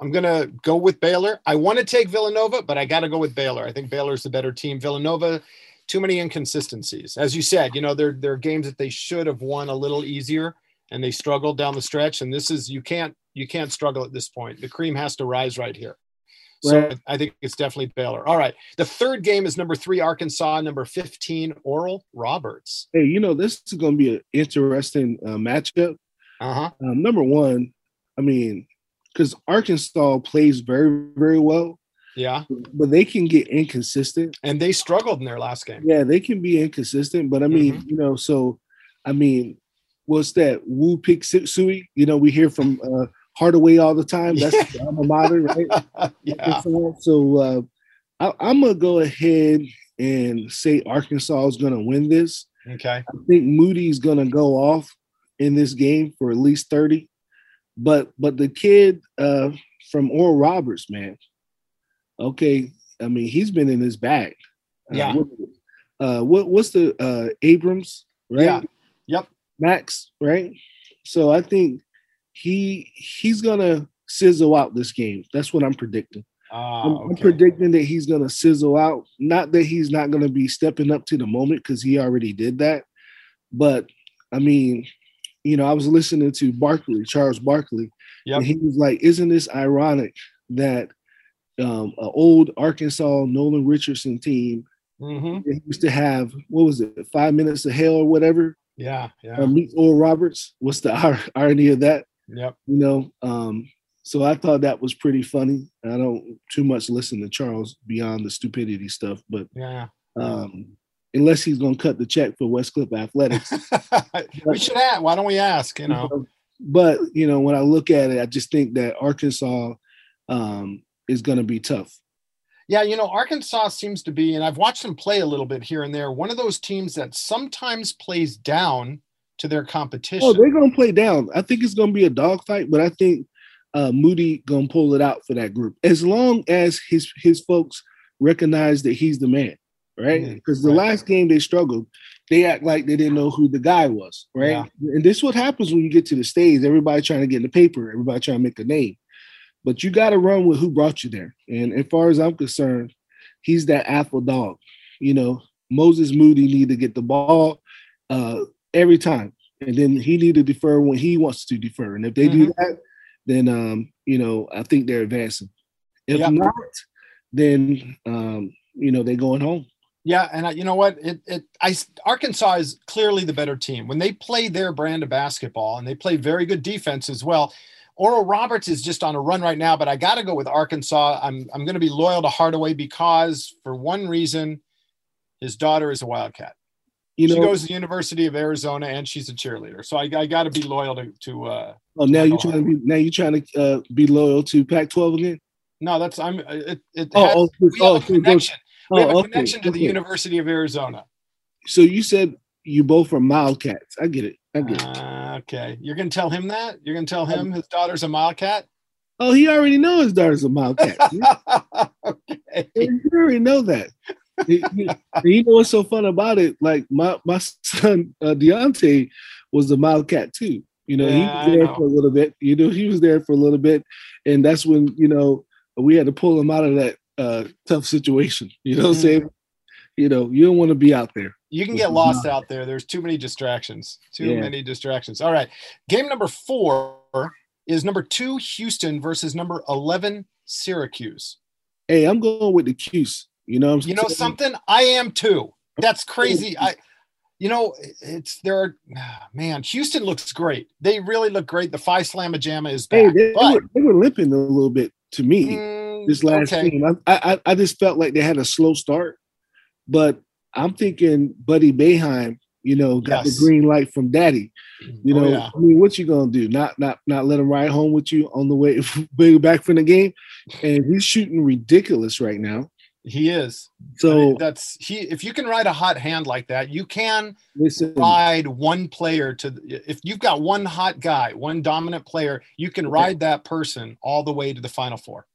I'm gonna go with Baylor. I want to take Villanova, but I got to go with Baylor. I think Baylor's the better team. Villanova, too many inconsistencies, as you said. You know, there there are games that they should have won a little easier, and they struggled down the stretch. And this is you can't you can't struggle at this point. The cream has to rise right here. So. I think it's definitely Baylor. All right. The third game is number three, Arkansas, number 15, Oral Roberts. Hey, you know, this is going to be an interesting uh, matchup. Uh-huh. Um, number one, I mean, because Arkansas plays very, very well, Yeah. but they can get inconsistent. And they struggled in their last game. Yeah, they can be inconsistent, but I mean, you know, so I mean, what's that? Woo Pig Sooie? You know, we hear from uh, Hardaway all the time. That's the alma mater, right? yeah. So uh, I, I'm gonna go ahead and say Arkansas is gonna win this. Okay. I think Moody's gonna go off in this game for at least 30. But but the kid uh from Oral Roberts, man. Okay, I mean he's been in his bag. Uh, Yeah. what, uh what what's the uh Abmas, right? Yeah. Yep. Max, right? So I think he he's gonna sizzle out this game. That's what I'm predicting. Ah, I'm, I'm predicting that he's going to sizzle out. Not that he's not going to be stepping up to the moment because he already did that. But I mean, you know, I was listening to Barkley, Charles Barkley, Yep. and he was like, "Isn't this ironic that um, an old Arkansas Nolan Richardson team Mhm. used to have what was it, five minutes of hell or whatever, Yeah. Yeah. meets Oral Roberts? What's the ir- irony of that? yep. you know um so i thought that was pretty funny i don't too much listen to charles beyond the stupidity stuff but Yeah. um unless he's going to cut the check for Westcliff athletics we should ask. Why don't we ask? You know. but you know when i look at it i just think that arkansas um is going to be tough Yeah, you know, Arkansas seems to be, and I've watched them play a little bit here and there. One of those teams that sometimes plays down to their competition. oh they're going to play down i think it's going to be a dogfight but i think uh moody going to pull it out for that group as long as his his folks recognize that he's the man right? Because the right. last game they struggled they act like they didn't know who the guy was right? Yeah. and this is what happens when you get to the stage everybody trying to get in the paper everybody trying to make a name. But you got to run with who brought you there. And as far as i'm concerned he's that apple dog you know? Moses moody need to get the ball uh every time. And then he need to defer when he wants to defer. And if they do that then um you know i think they're advancing. If Yeah. not then um you know they're going home Yeah, and I, you know what? It, it, I, Arkansas is clearly the better team when they play their brand of basketball, and they play very good defense as well. Oral Roberts is just on a run right now, but I got to go with Arkansas. I'm, I'm going to be loyal to Hardaway because, for one reason, his daughter is a Wildcat. you know she goes to the University of Arizona, and she's a cheerleader. So I, I got to be loyal to, to uh, oh now you're trying to be now you're trying to uh, be loyal to pac 12 again no, that's I'm it. it Oh, has- oh, we oh, have a connection. We have a oh, okay, connection to the. University of Arizona. so you said you both are Wildcats. I get it. I get it. Uh, okay, you're gonna tell him that. You're gonna tell him his daughter's a Wildcat. Oh, he already knows his daughter's a Wildcat. okay. you already know that. you, know what's so fun about it? Like my my son uh, Deontay was a Wildcat too. You know, he Yeah, I was there know. for a little bit. You know, he was there for a little bit, and that's when you know we had to pull him out of that uh, tough situation. You know Mhm. saying? You know, you don't want to be out there. You can get lost out there. There's too many distractions. Too Yeah. many distractions. All right. Game number four is number two Houston versus number eleven Syracuse. Hey, I'm going with the Cuse. You know, what I'm You know saying? something? I am too. That's crazy. I, you know, it's there. Are, ah, man, Houston looks great. They really look great. The Phi Slama Jama is Hey, back. they, they but, were, they were limping a little bit to me. mm, this last okay. game. I, I I just felt like they had a slow start, but I'm thinking Buddy Boeheim, you know, got Yes. the green light from Daddy. You Oh, know, yeah. I mean, what you gonna do? Not not not let him ride home with you on the way way back from the game? And he's shooting ridiculous right now. he is. So that's he. If you can ride a hot hand like that, you can listen, ride one player to. If you've got one hot guy, one dominant player, you can ride that person all the way to the final four.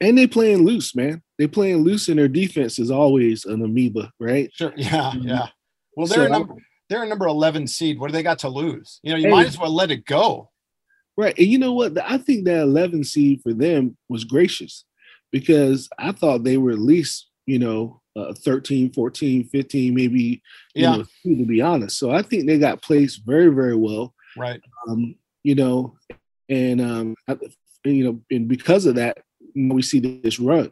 And they playing loose, man. They playing loose, and their defense is always an amoeba, right? Sure. Yeah. Mhm. Yeah. Well, they're a I- number. They're a number eleven seed. What do they got to lose? You know, you Hey. might as well let it go. Right. And you know what? I think that 11 seed for them was gracious because I thought they were at least, you know, uh, 13, 14, 15, maybe, yeah. Know, to be honest. So I think they got placed very, very well. Right. Um, you know, and, um, I, you know, and because of that, we see this run.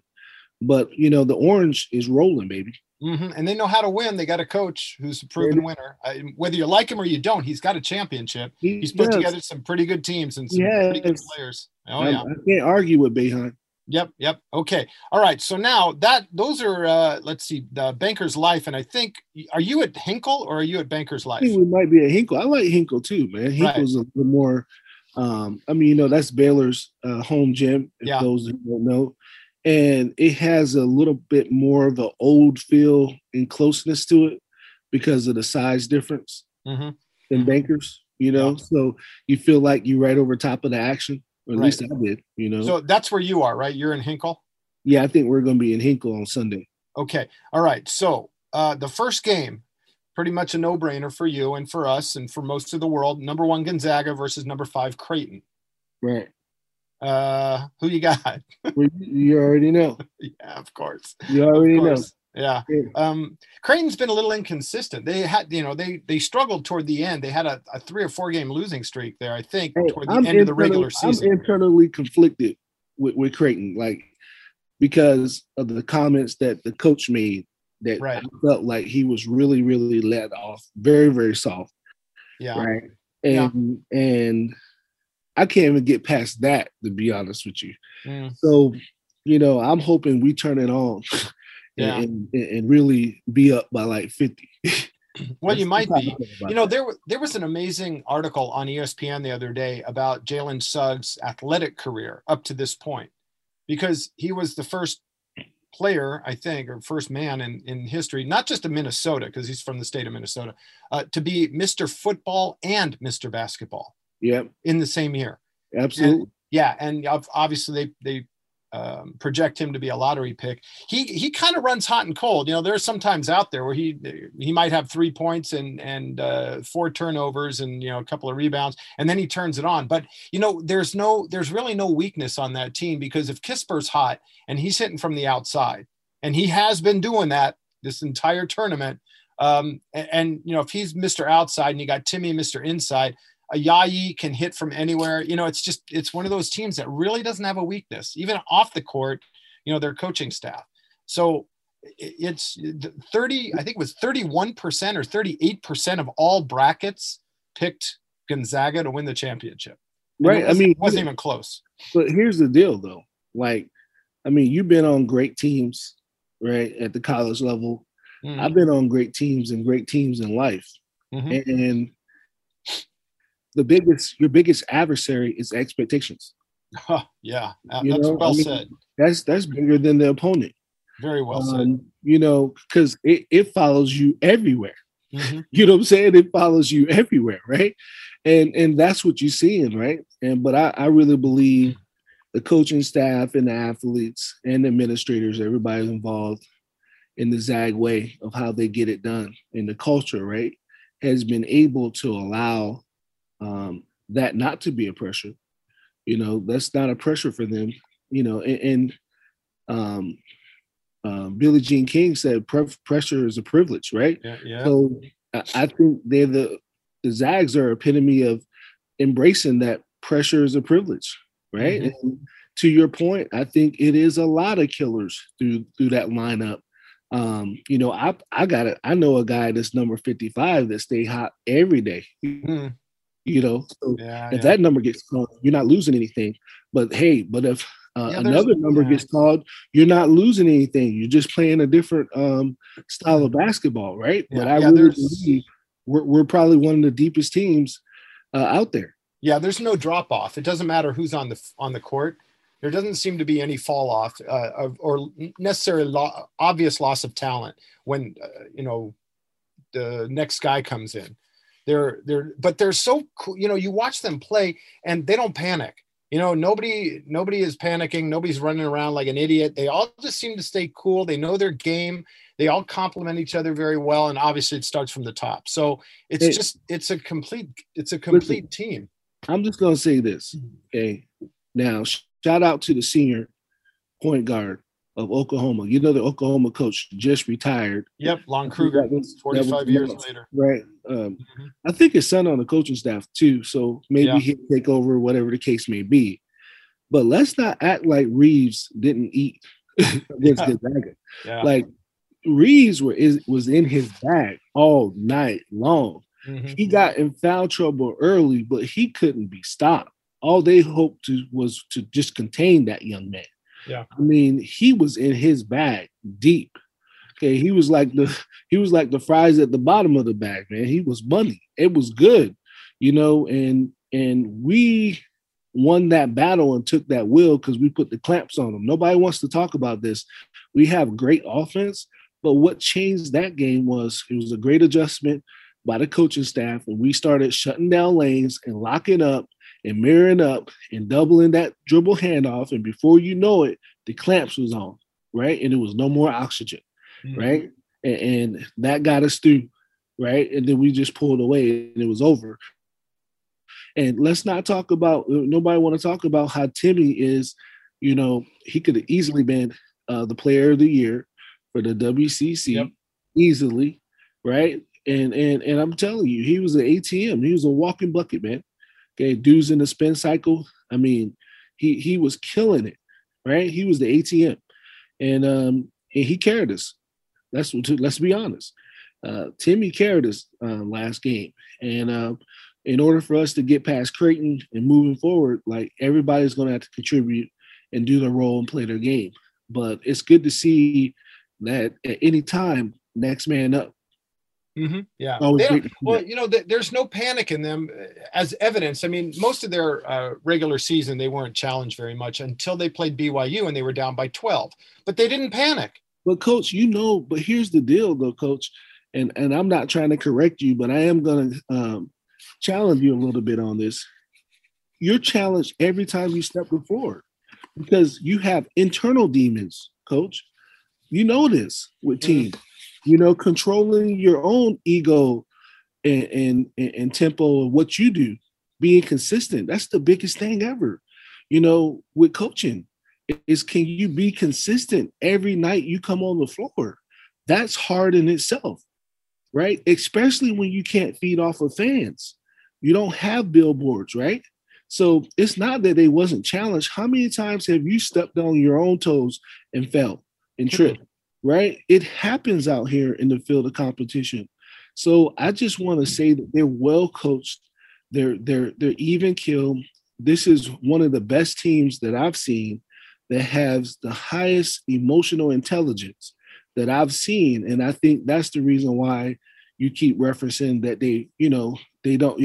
But, you know, the orange is rolling, baby. Mm-hmm. And they know how to win. They got a coach who's a proven yeah. winner. Uh, whether you like him or you don't, he's got a championship. He he's put together some pretty good teams and some yes. pretty good players. Oh I, yeah, I can't argue with Boeheim. Yep, yep. Okay. All right. So now that those are uh let's see, the Bankers Life, and I think are you at Hinkle or are you at Bankers Life? I we might be at Hinkle. I like Hinkle too, man. Hinkle's right. a little more um, I mean, you know, that's Baylor's uh, home gym, if yeah. those who don't know. And it has a little bit more of an old feel and closeness to it because of the size difference mm-hmm. than mm-hmm. Bankers, you know. Yeah. So you feel like you're right over top of the action. Or at right. least I did, you know. So that's where you are, right? You're in Hinkle? Yeah, I think we're going to be in Hinkle on Sunday. Okay. All right. So uh, the first game, pretty much a no brainer for you and for us and for most of the world. Number one, Gonzaga versus number five, Creighton. Right. Uh, who you got? you already know. yeah, of course. You already know. Yeah. Um, Creighton's been a little inconsistent. They had, you know, they they struggled toward the end. They had a, a three or four game losing streak there, I think, hey, toward the I'm end of the regular season. I'm internally conflicted with, with Creighton, like because of the comments that the coach made that right. I felt like he was really, really let off, very, very soft. Yeah. Right. And yeah. and I can't even get past that, to be honest with you. Mm. So, you know, I'm hoping we turn it on yeah. and, and, and really be up by like 50. well, you might be. You know, there there was an amazing article on ESPN the other day about Jalen Suggs' athletic career up to this point, because he was the first player, I think, or first man in, in history, not just in Minnesota, because he's from the state of Minnesota, uh, to be Mr. Football and Mr. Basketball. Yep. In the same year. Absolutely. And, yeah, and obviously they they um, project him to be a lottery pick. He he kind of runs hot and cold. You know, there's sometimes out there where he he might have three points and and uh, four turnovers and you know a couple of rebounds, and then he turns it on. But you know, there's no there's really no weakness on that team because if Kispert's hot and he's hitting from the outside, and he has been doing that this entire tournament. Um, and, and you know, if he's Mr. Outside and you got Timme, Mr. Inside, Ayayi can hit from anywhere. You know, it's just it's one of those teams that really doesn't have a weakness, even off the court. You know, their coaching staff. So it's 30. I think it was 31 percent or 38 percent of all brackets picked Gonzaga to win the championship. Right. I mean, it wasn't even close. But here's the deal, though. Like, I mean, you've been on great teams, right, at the college level. Mm-hmm. I've been on great teams and great teams in life, mm-hmm. and the biggest your biggest adversary is expectations. Yeah, you that's know? well I mean, said. That's that's bigger than the opponent. Very well um, said. You know, because it, it follows you everywhere. Mm-hmm. You know what I'm saying? It follows you everywhere, right? And and that's what you're seeing, right? And but I, I really believe the coaching staff and the athletes and the administrators, everybody's involved in the Zag way of how they get it done. And the culture, right, has been able to allow um, that not to be a pressure. You know, that's not a pressure for them. You know, and, and um, um, Billie Jean King said pressure is a privilege, right? Yeah. yeah. So I, I think they're the the Zags are epitome of embracing that pressure is a privilege, right? Mm-hmm. And to your point, I think it is a lot of killers through through that lineup. Um, you know, I I got it. I know a guy that's number 55 that stay hot every day. Mm-hmm. You know, so yeah, if yeah. that number gets called, you're not losing anything. But hey, but if uh, yeah, another number gets called, you're not losing anything. You're just playing a different um, style of basketball, right? but I really believe we're, we're probably one of the deepest teams uh, out there. Yeah, there's no drop off. It doesn't matter who's on the on the court. There doesn't seem to be any fall off uh, or necessarily lo- obvious loss of talent when uh, you know the next guy comes in. They're they're but they're so cool. You know, you watch them play and they don't panic. You know, nobody nobody is panicking. Nobody's running around like an idiot. They all just seem to stay cool. They know their game. They all complement each other very well, and obviously it starts from the top. So it's just it's a complete it's a complete listen, team. I'm just gonna say this. Mm-hmm. Okay. Now, shout out to the senior point guard of Oklahoma. You know, the Oklahoma coach just retired. Yep, Lon Kruger, was, 45 years later. Right. Um, mm-hmm. I think his son on the coaching staff too. So maybe yeah. he'll take over, whatever the case may be. But let's not act like Reaves didn't eat against yeah. Gonzaga. Yeah. Like Reaves were, is, was in his bag all night long. Mm-hmm. He got in foul trouble early, but he couldn't be stopped. All they hoped to was to just contain that young man. Yeah. I mean, he was in his bag deep. Okay, he was like the he was like the fries at the bottom of the bag, man. He was money. It was good, you know, and and we won that battle and took that will because we put the clamps on them. Nobody wants to talk about this. We have great offense, but what changed that game was it was a great adjustment by the coaching staff, and we started shutting down lanes and locking up and mirroring up and doubling that dribble handoff. And before you know it, the clamps was on, right? And it was no more oxygen, mm-hmm. right? And, and, that got us through, right? And then we just pulled away and it was over. And let's not talk about nobody want to talk about how Timme is, you know, he could have easily been uh, the player of the year for the WCC yep. easily, right? And and and I'm telling you, he was an ATM. He was a walking bucket, man. Okay, dudes in the spin cycle. I mean, he he was killing it, right? He was the ATM, and um, and he carried us. Let's let's be honest. Uh, Timme carried us uh, last game, and uh, in order for us to get past Creighton and moving forward, like everybody's going to have to contribute and do their role and play their game. But it's good to see that at any time, next man up Mm-hmm. Yeah. well, you know, th- there's no panic in them uh, as evidence. I mean, most of their uh, regular season, they weren't challenged very much until they played BYU and they were down by 12, but they didn't panic. But coach, you know, but here's the deal though, coach, and, and I'm not trying to correct you, but I am going to um, challenge you a little bit on this. You're challenged every time you step forward because you have internal demons, coach. You know this with mm-hmm. teams. Mm-hmm you know, controlling your own ego and, and, and tempo of what you do, being consistent. That's the biggest thing ever. You know, with coaching, is can you be consistent every night you come on the floor? That's hard in itself, right? Especially when you can't feed off of fans. You don't have billboards, right? So it's not that they wasn't challenged. How many times have you stepped on your own toes and fell and tripped? Right? It happens out here in the field of competition. So I just want to say that they're well coached. They're they're they're even kill. This is one of the best teams that I've seen that has the highest emotional intelligence that I've seen, and I think that's the reason why you keep referencing that they, you know, they don't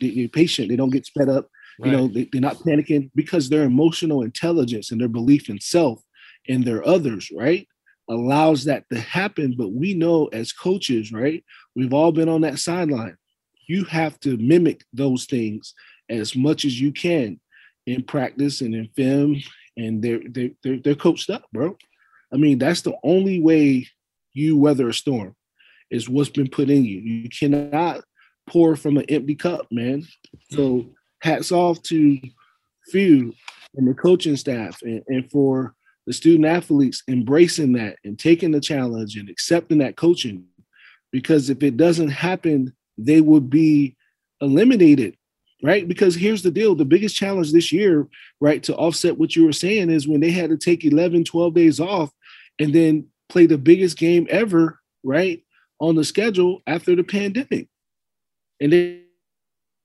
they're patient. They don't get sped up. Right. You know, they, they're not panicking because their emotional intelligence and their belief in self and their others, right? Allows that to happen. But we know as coaches, right? We've all been on that sideline. You have to mimic those things as much as you can in practice and in film, and they're they're they're, they're coached up, bro. I mean, that's the only way you weather a storm is what's been put in you. You cannot pour from an empty cup, man. So hats off to Few and the coaching staff and, and for the student athletes embracing that and taking the challenge and accepting that coaching because if it doesn't happen they would be eliminated right? Because here's the deal the biggest challenge this year right to offset what you were saying is when they had to take 11 12 days off and then play the biggest game ever right on the schedule after the pandemic. And they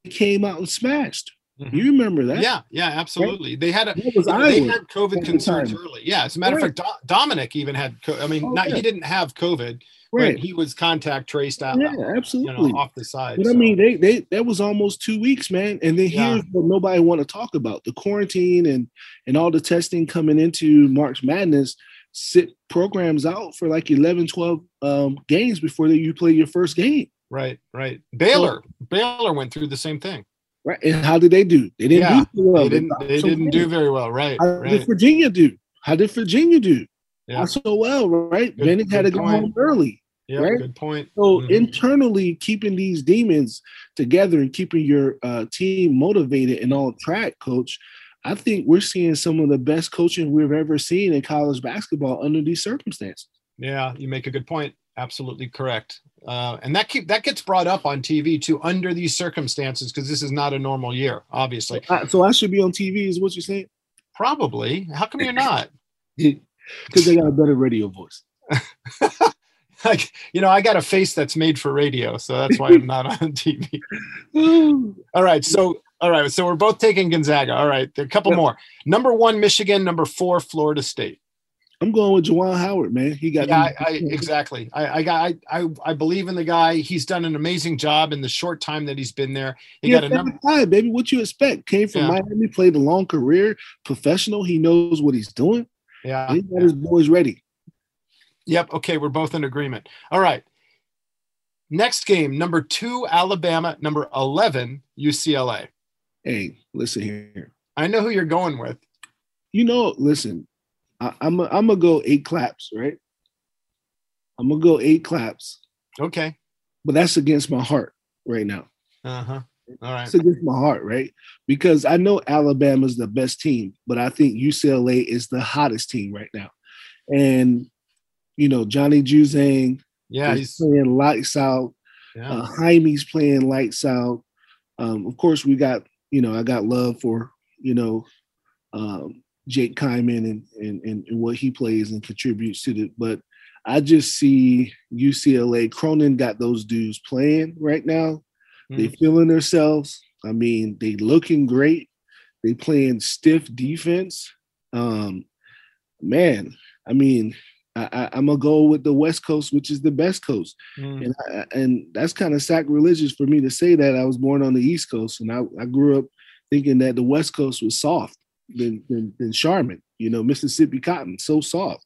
came out and smashed Mm-hmm. You remember that? Yeah, yeah, absolutely. Right? They had a they had COVID concerns early. Yeah, as a matter right. of fact, Do- Dominic even had. I mean, oh, not yeah. he didn't have COVID, right? he was contact traced out. Yeah, absolutely. You know, off the side. But so. I mean, they they that was almost two weeks, man. And then here's yeah. what nobody want to talk about: the quarantine and and all the testing coming into March Madness. Sit programs out for like 11, 12 um, games before they, you play your first game. Right, right. Baylor, so, Baylor went through the same thing. Right. And how did they do? They didn't yeah, do well. They didn't, they didn't do very well. Right. How right. did Virginia do? How did Virginia do? Yeah. Not so well, right? Good, Bennett had to go point. home early. Yeah, right? good point. So Mhm. internally, keeping these demons together and keeping your uh, team motivated and on track, coach. I think we're seeing some of the best coaching we've ever seen in college basketball under these circumstances. Yeah, you make a good point. Absolutely correct. Uh, and that keep that gets brought up on TV too under these circumstances because this is not a normal year, obviously. Uh, so I should be on TV, is what you're saying? Probably. How come you're not? Because they got a better radio voice. like, you know, I got a face that's made for radio, so that's why I'm not on TV. All right, so all right, so we're both taking Gonzaga. All right, there are a couple Yep. more. Number one, Michigan. Number four, Florida State. I'm going with Juwan Howard, man. He got Yeah, I, I exactly. I, I got. I, I, believe in the guy. He's done an amazing job in the short time that he's been there. He Yeah, got a number. five, baby. What you expect? Came from Yeah. Miami, played a long career, professional. He knows what he's doing. Yeah. He got his boys ready. Yep. Okay, we're both in agreement. All right. Next game, number two, Alabama. Number eleven, UCLA. Hey, listen here. I know who you're going with. You know, listen. I, I'm a, I'm gonna go eight claps, right? I'm gonna go eight claps, Okay. but that's against my heart right now. Uh huh. All right. It's against my heart, right? Because I know Alabama's the best team, but I think UCLA is the hottest team right now. And you know, Johnny Juzang Yeah, is he's. playing lights out. Yeah. Uh, Jaime's playing lights out. Um, of course, we got you know I got love for you know um, Jake Kyman and, and and and what he plays and contributes to it. But I just see UCLA. Cronin got those dudes playing right now. They Mhm. feeling themselves. I mean, they looking great. They playing stiff defense. Um, man, I mean, I, I, I'm gonna go with the West Coast, which is the best coast Mm. and I, and that's kind of sacrilegious for me to say that I was born on the East Coast and I, I grew up thinking that the West Coast was soft than than, than Charmin, you know, Mississippi Cotton, so soft.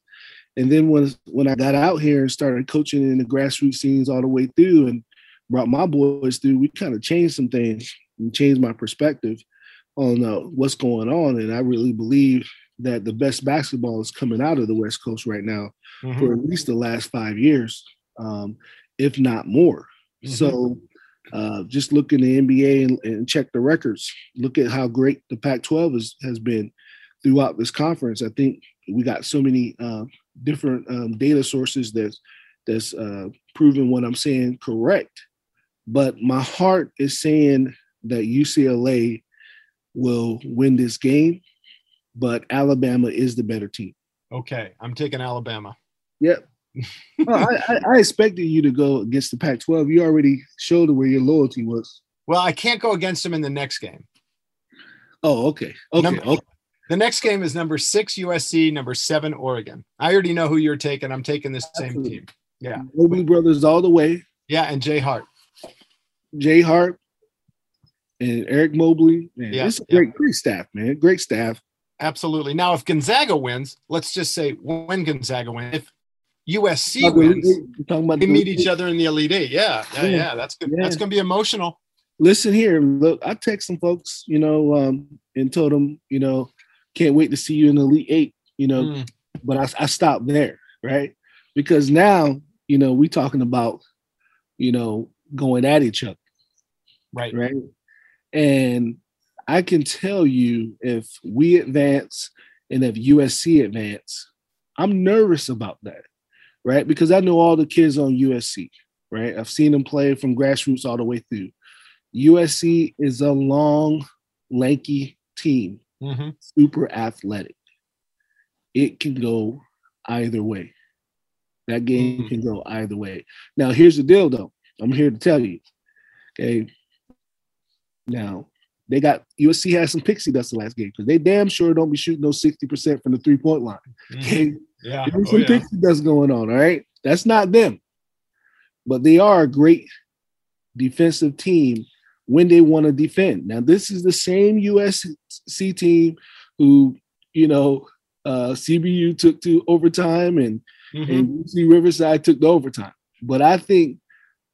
And then when when I got out here and started coaching in the grassroots scenes all the way through and brought my boys through, we kind of changed some things and changed my perspective on uh, what's going on. And I really believe that the best basketball is coming out of the West Coast right now Mhm. for at least the last five years, um, if not more. Mhm. So uh, just look in the NBA and, and check the records. Look at how great the Pac-12 is, has been throughout this conference. I think we got so many uh, different um, data sources that's that's uh, proven what I'm saying correct. But my heart is saying that UCLA will win this game, but Alabama is the better team. Okay, I'm taking Alabama. Yep. Well, I, I, I expected you to go against the Pac-12. You already showed where your loyalty was. Well, I can't go against them in the next game. Oh, okay, okay, Number- okay. The next game is number six USC, number seven Oregon. I already know who you're taking. I'm taking the same team. Yeah, Mobley brothers all the way. yeah, and Jay Hart. Jay Hart and Eric Mobley. Man, Yeah, it's a yeah. great, great staff, man. Great staff. Absolutely. Now, if Gonzaga wins, let's just say when Gonzaga wins, if USC Talking wins, talking about they the- meet each other in the Elite Eight. Yeah, yeah, Yeah. yeah. That's good. Yeah. That's going to be emotional. Listen here, look. I text some folks, you know, um, and told them, you know, can't wait to see you in the Elite Eight. You know, Mm, but I, I stopped there, right? Because now, you know, we talking about, you know, going at each other. right. right? And I can tell you if we advance and if USC advance, I'm nervous about that, right? Because I know all the kids on USC, right? I've seen them play from grassroots all the way through. USC is a long, lanky team, hmm super athletic. It can go either way. That game Mhm. can go either way. Now, here's the deal, though. I'm here to tell you. Okay. Now, they got USC has some pixie dust the last game because they damn sure don't be shooting those 60% from the three point line. Okay. Yeah. There's Oh, some yeah. pixie dust going on. All right. That's not them. But they are a great defensive team when they want to defend. Now, this is the same USC team who, you know, uh, CBU took to overtime and, Mhm. and UC Riverside took the overtime. But I think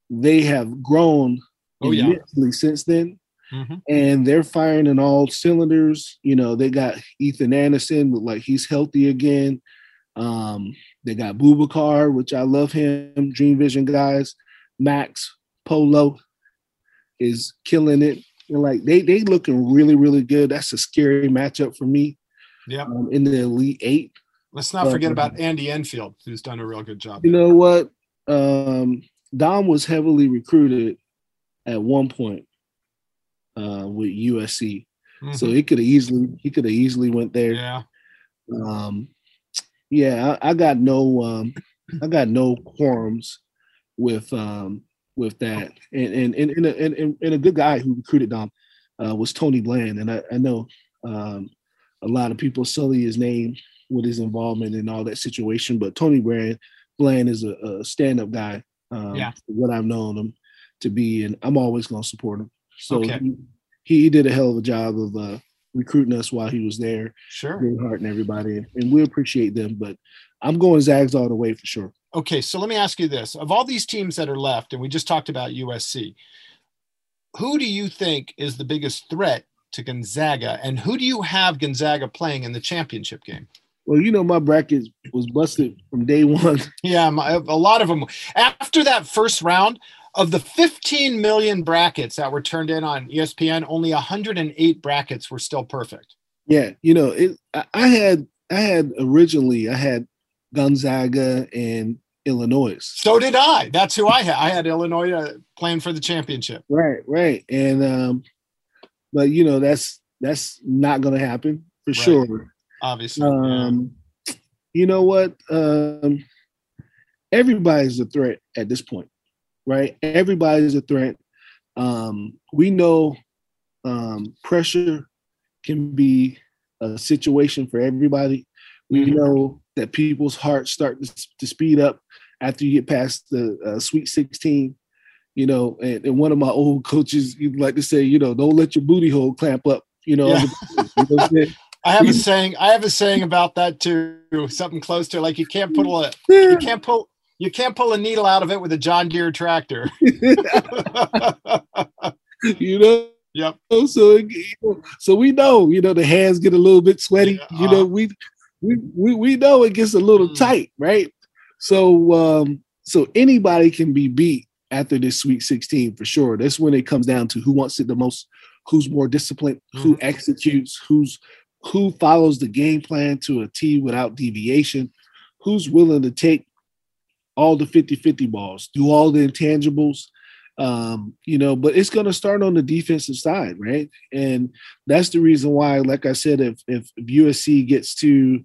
they have grown Oh, yeah. since then Mhm. and they're firing in all cylinders. You know, they got Ethan Anderson, look like he's healthy again. Um, They got Boubacar, which I love him. Dream Vision guys, Max Polo is killing it. And like they they looking really really good. That's a scary matchup for me. Yeah. Um, in the Elite Eight. Let's not forget about Andy Enfield, who's done a real good job. You know what? Um, Dom was heavily recruited at one point uh, with USC, mm-hmm. so he could have easily he could have easily went there. Yeah. Um, yeah, I, I got no um, I got no quorums with um, with that, and and and, and, a, and, and a good guy who recruited Dom uh, was Tony Bland, and I, I know um, a lot of people sully his name with his involvement in all that situation, but Tony Bland Bland is a, a stand up guy. Um, yeah. what I've known him to be, and I'm always going to support him. So okay. he, he did a hell of a job of uh, recruiting us while he was there. Sure. Hart and everybody, and we appreciate them. But I'm going Zags all the way for sure. Okay, so let me ask you this: of all these teams that are left, and we just talked about USC, who do you think is the biggest threat to Gonzaga, and who do you have Gonzaga playing in the championship game? Well, you know, my bracket was busted from day one. Yeah, my, a lot of them. After that first round, of the 15 million brackets that were turned in on ESPN, only 108 brackets were still perfect. Yeah, you know, it, I had I had originally I had Gonzaga and Illinois. So did I. That's who I had. I had Illinois uh, playing for the championship. Right, right, and um, but you know that's that's not going to happen for right. sure. Obviously, um, yeah. you know what? Um, everybody's a threat at this point right? Everybody's a threat. Um, we know um, pressure can be a situation for everybody. We mm-hmm. know that people's hearts start to, to, speed up after you get past the uh, Sweet 16. You know, and, and, one of my old coaches, you'd like to say, you know, don't let your booty hole clamp up. You know, yeah. you know I have a saying. I have a saying about that too. Something close to like you can't put a you can't pull you can't pull a needle out of it with a John Deere tractor. you know. Yep. So, so we know, you know, the hands get a little bit sweaty. Yeah, you know, uh, we, we we we know it gets a little mm. tight, right? So, um, so anybody can be beat after this Sweet 16 for sure. That's when it comes down to who wants it the most, who's more disciplined, mm. who executes, who's who follows the game plan to a T without deviation, who's willing to take all the 50-50 balls, do all the intangibles. Um, you know, but it's gonna start on the defensive side, right? And that's the reason why, like I said, if if USC gets to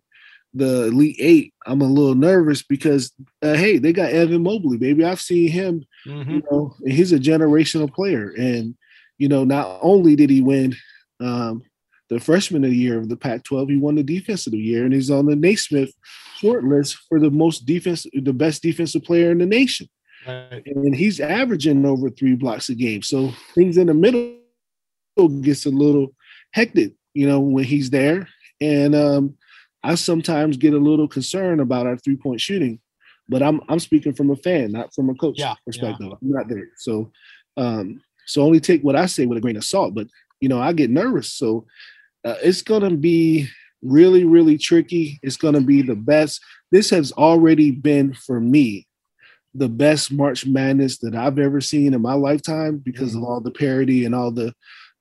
the Elite Eight, I'm a little nervous because uh, hey, they got Evan Mobley, baby. I've seen him, mm-hmm. you know, he's a generational player. And, you know, not only did he win um, the freshman of the year of the Pac-12. He won the the year, and he's on the Naismith short list for the most defense, the best defensive player in the nation. Right. And he's averaging over three blocks a game. So things in the middle gets a little hectic, you know, when he's there. And um, I sometimes get a little concerned about our three point shooting, but I'm I'm speaking from a fan, not from a coach yeah, perspective. Yeah. I'm not there, so um, so only take what I say with a grain of salt. But you know, I get nervous. So uh, it's going to be really, really tricky. It's going to be the best. This has already been for me the best March Madness that I've ever seen in my lifetime because mm-hmm. of all the parity and all the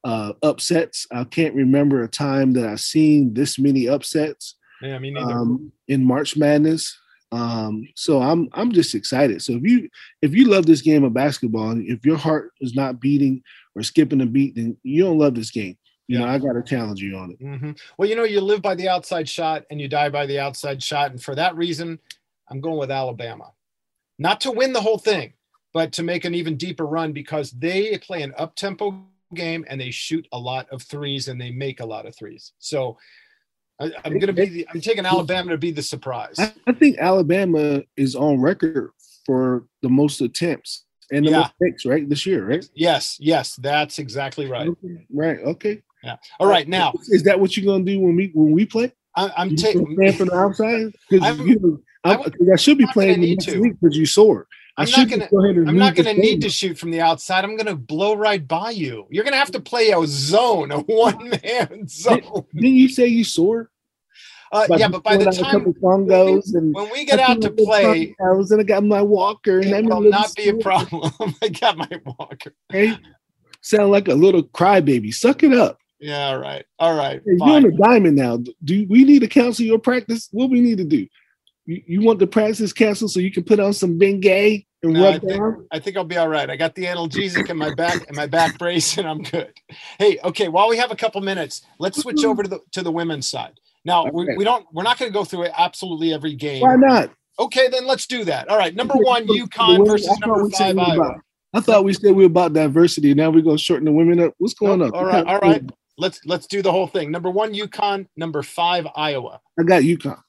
uh, upsets. I can't remember a time that I've seen this many upsets. Yeah, me neither. Um, in March Madness. Um, so I'm I'm just excited. So if you if you love this game of basketball, and if your heart is not beating or skipping a beat, then you don't love this game you know, I got to challenge you on it. Mm-hmm. Well, you know, you live by the outside shot and you die by the outside shot. And for that reason, I'm going with Alabama. Not to win the whole thing, but to make an even deeper run because they play an up tempo game and they shoot a lot of threes and they make a lot of threes. So I, am going to be, the, I'm taking Alabama to be the surprise. I, I think Alabama is on record for the most attempts and the yeah. most picks, right? This year, right? Yes, yes, that's exactly right. Okay. Right. Okay. Yeah. All right. Now, is that what you're gonna do when we when we play? I, am taking from the outside because you I, I, should be playing next to. week because you sore. I'm not gonna. Go I'm not gonna need to shoot from the outside. I'm gonna blow right by you. You're gonna have to play a zone, a one man zone. Did, didn't you say you sore? Uh, yeah, but by the pulling out a time fungos and when we get out to play, I was and I got my walker, and it I'm will not be a problem. I got my walker. okay? Sound like a little crybaby. Suck it up. Yeah, all right, all right, Hey, You're on a diamond now. Do we need to cancel your practice? What we need to do? You, you want the practice canceled so you can put on some Bengay and No, I think, down? I think I'll be all right. I got the analgesic in my back and my back brace, and I'm good. Hey, okay. While we have a couple minutes, let's switch mm-hmm. over to the to the women's side. Now we, Okay. we don't we're not going to go through absolutely every game. Why not? Okay, then let's do that. All right, number one, UConn versus number we five, we Iowa. I thought we said we were about diversity. Now we're gonna shorten the women up. What's going on? all right, all right. Let's let's do the whole thing. Number one, UConn. Number five, Iowa. I got UConn.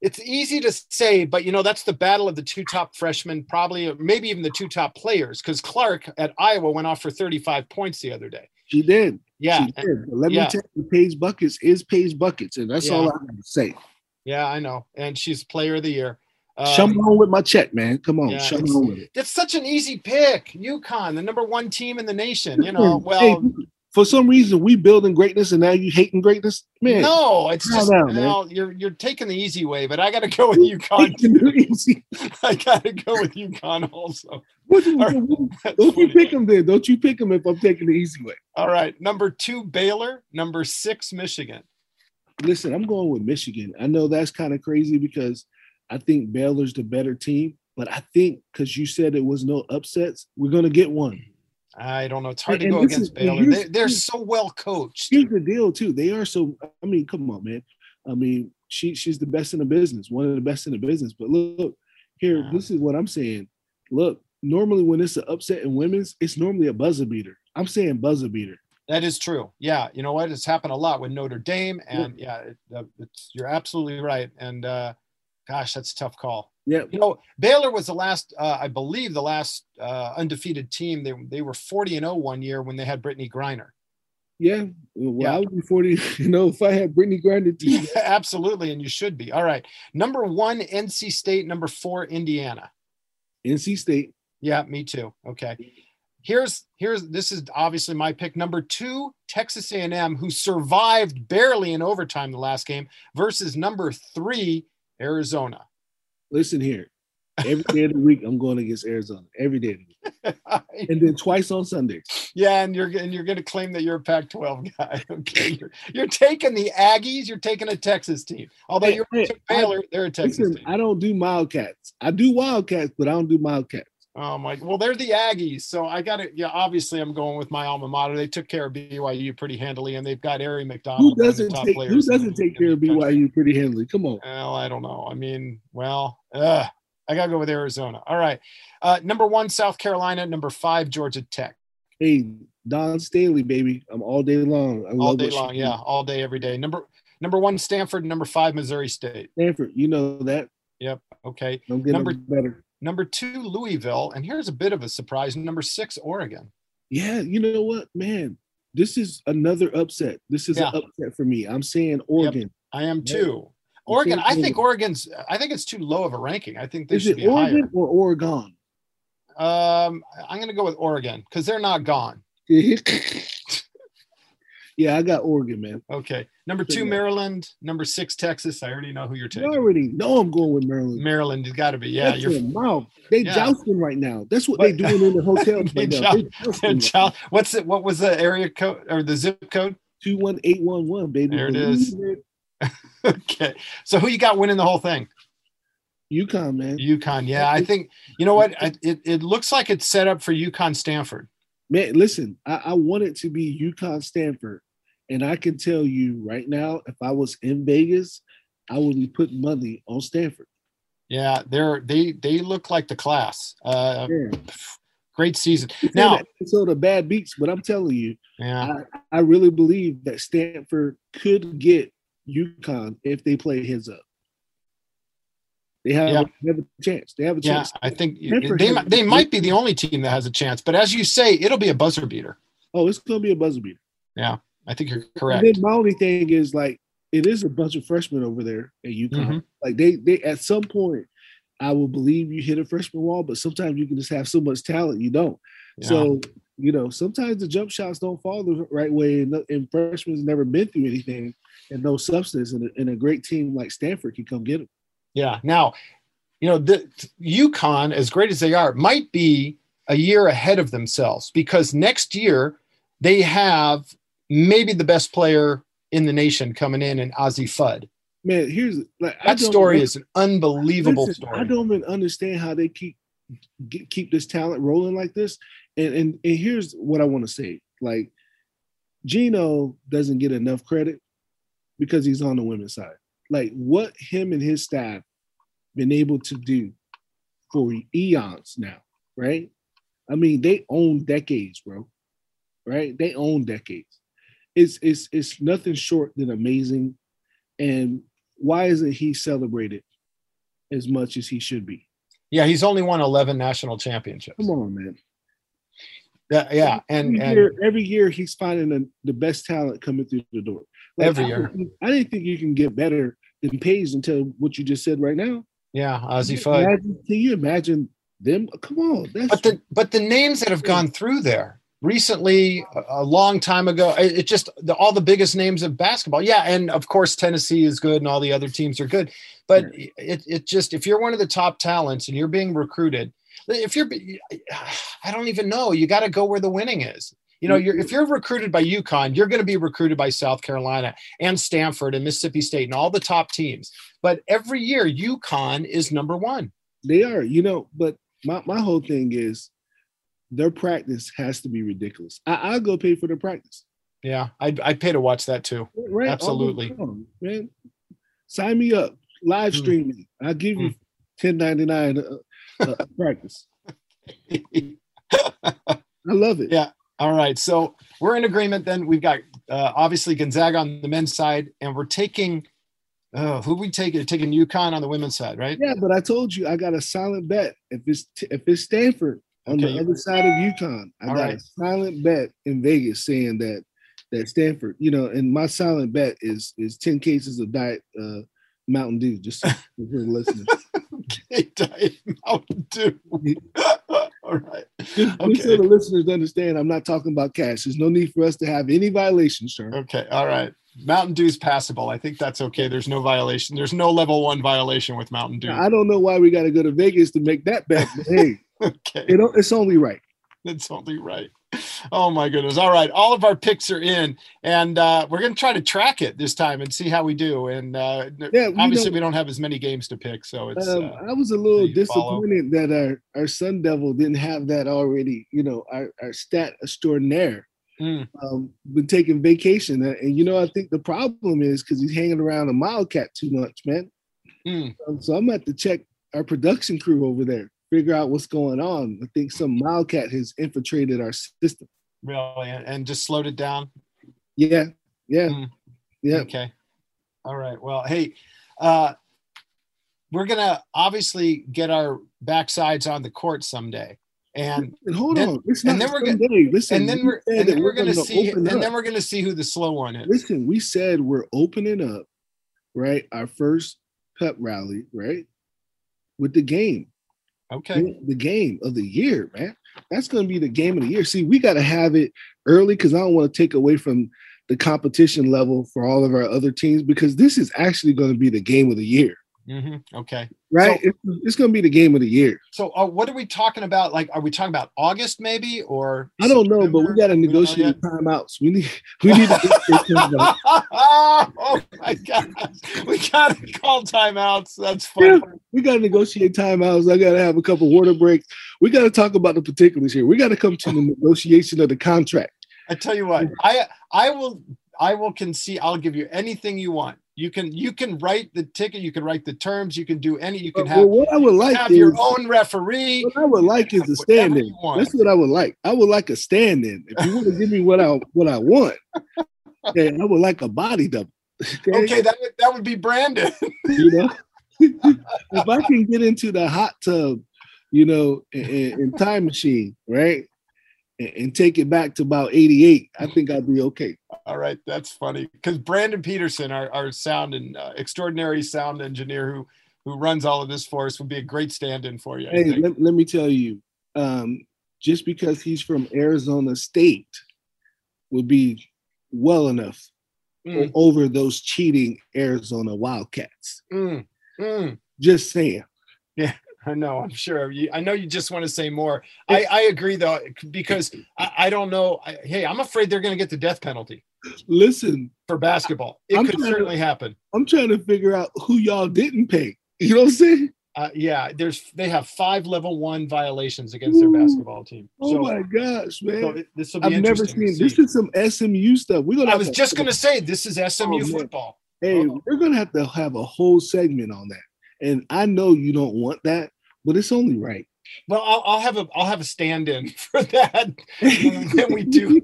It's easy to say, but you know that's the battle of the two top freshmen, probably maybe even the two top players. Because Clark at Iowa went off for 35 points the other day. She did. Yeah, She did. Let yeah. me tell you, Paige Buckets is Paige Buckets, and that's all Yeah. I have to say. yeah, I know, and she's player of the year. Show Um, me on with my check, man. Come on, yeah, show me it's- on with it. That's such an easy pick. UConn, the number one team in the nation. You know, well, for some reason we building greatness, and now you hating greatness, man. no, it's just down, you're you're taking the easy way, but I got to go with UConn. Easy. I got to go with UConn. also. What you- right. Don't you pick them then? Don't you pick them if I'm taking the easy way? All right, number two Baylor, number six Michigan. Listen, I'm going with Michigan. I know that's kind of crazy because I think Baylor's the better team, but I think because you said it was no upsets, we're gonna get one. I don't know. It's hard to go against is- Baylor. They, they're so well coached. Here's the deal, too. They are so. I mean, come on, man. I mean, she she's the best in the business, one of the best in the business. But look, here, Yeah. this is what I'm saying. Look, normally when it's an upset in women's, it's normally a buzzer beater. I'm saying buzzer beater. That is true. Yeah, you know what? It's happened a lot with Notre Dame, and yeah, it, uh, it's, you're absolutely right. And uh, gosh, that's a tough call. Yeah, You know, Baylor was the last, uh, I believe, the last uh, undefeated team. They they were 40 and 0 one year when they had Brittney Griner. yeah. Well, Yeah. I would be 40. You know, if I had Brittney Griner too. Yeah, absolutely, and you should be. All right, number one, NC State. Number four, Indiana. NC State. Yeah, me too. Okay. Here's here's this is obviously my pick. Number two, Texas A&M, who survived barely in overtime the last game, versus number three, Arizona. Listen here. Every day of the week, I'm going against Arizona. Every day of the week. And then twice on Sundays. yeah, and you're and you're going to claim that you're a Pac-12 guy. Okay, you're, you're taking the Aggies. You're taking a Texas team. Although Hey, you're hey, took I- Baylor, they're a Texas Listen, team. I don't do Wildcats. I do Wildcats, but I don't do Wildcats. Oh my! Well, they're the Aggies, so I got to. Yeah, obviously, I'm going with my alma mater. They took care of BYU pretty handily, and they've got Aari McDonald. the doesn't top take Who doesn't take care of country. BYU pretty handily? Come on. Well, I don't know. I mean, well, I gotta go with Arizona. All right, uh, number one, South Carolina. Number five, Georgia Tech. Hey, Dawn Staley, baby. I'm all day long. I All day long, yeah, all day, every day. Number number one, Stanford. Number five, Missouri State. Stanford, you know that. Yep. Okay. Don't get Number- number better. Number two, Louisville, and here's a bit of a surprise. Number six, Oregon. Yeah, you know what, man? This is another upset. This is Yeah. an upset for me. I'm saying Oregon. I am Yeah. too. Oregon. I think Oregon's. I think it's too low of a ranking. I think they Is should it be Oregon higher. or Oregon? Um, I'm going to go with Oregon because they're not gone. yeah, I got Oregon, man. Okay. Number two, Maryland. Number six, Texas. I already know who you're You I already know I'm going with Maryland. Maryland has got to be. Yeah, That's you're. mouth. They Yeah. jousting right now. That's what they But- doing in the hotels They right joust- They What's it? What was the area code or the zip code? Two one eight one one, baby. There it is. Okay. So who you got winning the whole thing? UConn, man. UConn. Yeah, I think you know what. I, it it looks like it's set up for UConn Stanford. Man, listen, I, I want it to be UConn Stanford. And I can tell you right now, if I was in Vegas, I would be putting money on Stanford. Yeah, they're they they look like the class. Uh, Yeah. great season. It's Now- episode of Bad Beats, but I'm telling you, Yeah. I, I really believe that Stanford could get UConn if they play heads up. They have, Yeah. they have a chance. They have a chance. Yeah. I think Stanford they might- they might be the only team that has a chance. But as you say, it'll be a buzzer beater. Oh, it's gonna be a buzzer beater. I think you're And correct. then my only thing is like it is a bunch of freshmen over there at UConn. Mhm. Like they they at some point, I will believe you hit a freshman wall, but sometimes you can just have so much talent you don't. Yeah. So you know, sometimes the jump shots don't fall the right way, and, and freshmen's never been through anything and no substance, and a, and a great team like Stanford can come get them. Yeah. Now, you know, the UConn, as great as they are, might be a year ahead of themselves because next year they have maybe the best player in the nation coming in, and Azzi Fudd. Man, here's like that story is an unbelievable listen, story. I don't even understand how they keep keep this talent rolling like this. And and and here's what I want to say: like Gino doesn't get enough credit because he's on the women's side. Like what him and his staff been able to do for eons now, right? I mean, they own decades, bro. Right? They own decades. It's it's it's nothing short than amazing. And why isn't he celebrated as much as he should be? Yeah, he's only won 11 national championships. Come on, man. Yeah, yeah. And, every, year, every year he's finding the, the best talent coming through the door. Like, every year. I didn't, I didn't think you can get better than Paige until what you just said right now. Yeah, Azzi Fudd. Can you imagine them? Come on. but the but the names that have gone through there recently, a, long time ago, it, it just the, all the biggest names of basketball. Yeah, and of course Tennessee is good, and all the other teams are good. But it it just if you're one of the top talents and you're being recruited, if you're, I don't even know, you got to go where the winning is. You know, you're, if mm-hmm. you're recruited by UConn, you're going to be recruited by South Carolina and Stanford and Mississippi State and all the top teams. But every year, UConn is number one. They are, you know, but my, my whole thing is their practice has to be ridiculous. I, I'll go pay for their practice. Yeah, I'd, I'd pay to watch that too. Right, Absolutely. man. Sign me up. Live hmm. streaming. Mm. I'll give you mm. 1099 uh, uh, practice. I love it. Yeah. All right. So we're in agreement then. We've got uh, obviously Gonzaga on the men's side, and we're taking oh, who we taking? Taking UConn on the women's side, right? Yeah, but I told you I got a silent bet. If it's if it's Stanford on okay. the other side of UConn, I All got right. a silent bet in Vegas saying that that Stanford, you know, and my silent bet is is 10 cases of diet uh Mountain Dew, just for the listeners. okay, Diet Mountain Dew. All right. Just, okay. so the listeners understand, I'm not talking about cash. There's no need for us to have any violations, sir. Okay. All right. Mountain Dew is passable. I think that's okay. There's no violation. There's no level one violation with Mountain Dew. Now, I don't know why we got to go to Vegas to make that bet. But hey, okay. It, it's only right. It's only right. Oh my goodness. All right. All of our picks are in and uh, we're going to try to track it this time and see how we do. And uh, yeah, obviously we don't have as many games to pick. So it's, um, uh, I was a little disappointed follow. that our, our Sun Devil didn't have that already, you know, our, our stat extraordinaire. Mm. Um, been taking vacation, and you know, I think the problem is because he's hanging around a Wildcat too much, man. Mm. Um, so I'm gonna have to check our production crew over there figure out what's going on. I think some wildcat has infiltrated our system. Really, and just slowed it down. Yeah, yeah, mm. yeah. Okay, all right. Well, hey, uh, we're gonna obviously get our backsides on the court someday. And, and hold then, on, and then we're gonna listen, and then we're and then we're, we're gonna, gonna see, and up. then we're gonna see who the slow one is. Listen, we said we're opening up, right? Our first pep rally, right? With the game. Okay. The game of the year, man. That's going to be the game of the year. See, we got to have it early because I don't want to take away from the competition level for all of our other teams because this is actually going to be the game of the year. Mm-hmm. Okay. Right. So, it's, it's going to be the game of the year. So, uh, what are we talking about? Like, are we talking about August maybe, or I don't know, but we got to negotiate timeouts. We need we need to. oh my god, we got to call timeouts. That's fun. Yeah, we got to negotiate timeouts. I got to have a couple water breaks. We got to talk about the particulars here. We got to come to the negotiation of the contract. I tell you what, I I will I will concede. I'll give you anything you want you can you can write the ticket, you can write the terms, you can do any. You can have. Well, what I would like have is, your own referee. What I would like is a stand-in. That's what I would like. I would like a stand-in. If you want to give me what I what I want, okay, I would like a body double. Okay, okay that would that would be Brandon. you know, if I can get into the hot tub, you know, in time machine, right? And take it back to about 88, I think I'd be okay. All right, that's funny because Brandon Peterson, our, our sound and uh, extraordinary sound engineer who who runs all of this for us, would be a great stand-in for you. Hey, let, let, me tell you, um, just because he's from Arizona State would be well enough Mm, over those cheating Arizona Wildcats. mm, mm. Just saying. I know. I'm sure. You, I know you just want to say more. I, I agree though, because I, I don't know. I, hey, I'm afraid they're going to get the death penalty Listen, for basketball. It I'm could trying to- certainly happen. I'm trying to figure out who y'all didn't pay. You know what I'm saying? Uh, yeah, there's they have five level one violations against their basketball team. Oh my gosh, man. so this will be I've never seen this is some SMU stuff. We're gonna I was just going to say this is SMU Oh, man. football. Hey, Uh-oh. we're gonna have to have a whole segment on that. And I know you don't want that, but it's only right. Well, I'll, I'll have a I'll have a stand-in for that when we do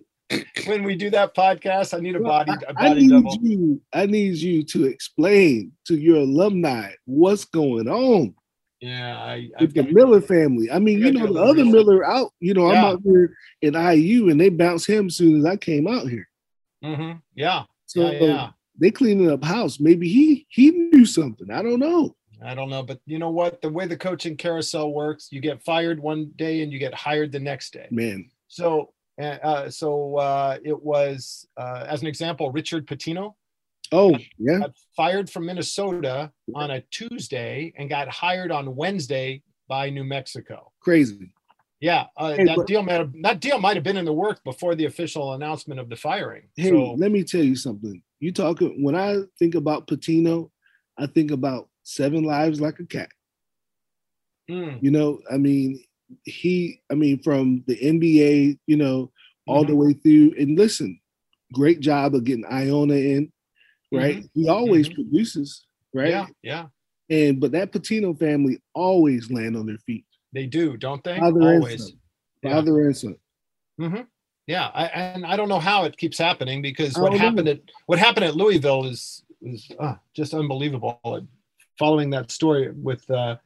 when we do that podcast. I need a body a I body need double. you. I need you to explain to your alumni what's going on Yeah, I, with the Miller family. I mean, We you know, the other little Miller out. You know, I'm out here in IU, and they bounced him as soon as I came out here. Mhm. Yeah, So yeah, yeah. they cleaning up house. Maybe he he knew something. I don't know. I don't know, but you know what? The way the coaching carousel works, you get fired one day and you get hired the next day. Man, So, uh, uh, so uh, it was uh, as an example, Richard Pitino oh yeah, got fired from Minnesota on a Tuesday and got hired on Wednesday by New Mexico. crazy. Yeah, uh, Hey, that but- deal might have that deal might have been in the works before the official announcement of the firing. Hey, so, let me tell you something. You talking when I think about Pitino, I think about Seven Lives Like a Cat. mm, You know, I mean, he, I mean, from the NBA, you know, all Mm-hmm. the way through. And listen, great job of getting Iona in, right? He always Mhm. produces, right? yeah, yeah, And but that Pitino family always land on their feet, they do, don't they? father and Always. son, Yeah. father and son. hmm Yeah, I, and I don't know how it keeps happening because what don't know. happened at what happened at Louisville is is uh, just unbelievable. Following that story with uh,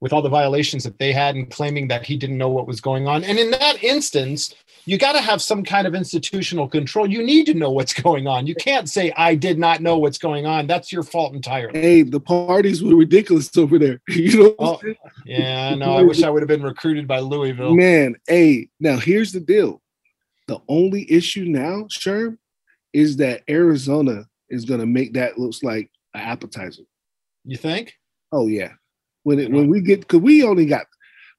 with all the violations that they had and claiming that he didn't know what was going on, and in that instance, you got to have some kind of institutional control. You need to know what's going on. You can't say I did not know what's going on. That's your fault entirely. Hey, the parties were ridiculous over there. You know, Oh. Yeah, no, I wish I would have been recruited by Louisville. Man, hey, now here's the deal. The only issue now, Sherm, is that Arizona is gonna make that looks like an appetizer. You think? Oh yeah. When it when we get because we only got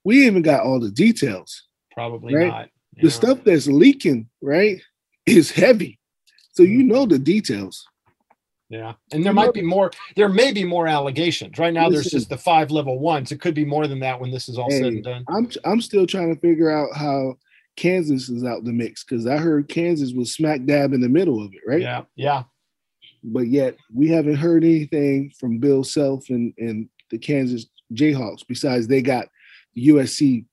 we even got all the details. Probably Right. not. The stuff that's leaking, right, is heavy. So you mm-hmm. know the details. Yeah, and there might be more. There may be more allegations. Right now, there's just the five level ones. It could be more than that when this is all said and done. I'm I'm still trying to figure out how Kansas is out the mix because I heard Kansas was smack dab in the middle of it, right? Yeah, yeah, but yet we haven't heard anything from Bill Self and, and the Kansas Jayhawks besides they got USC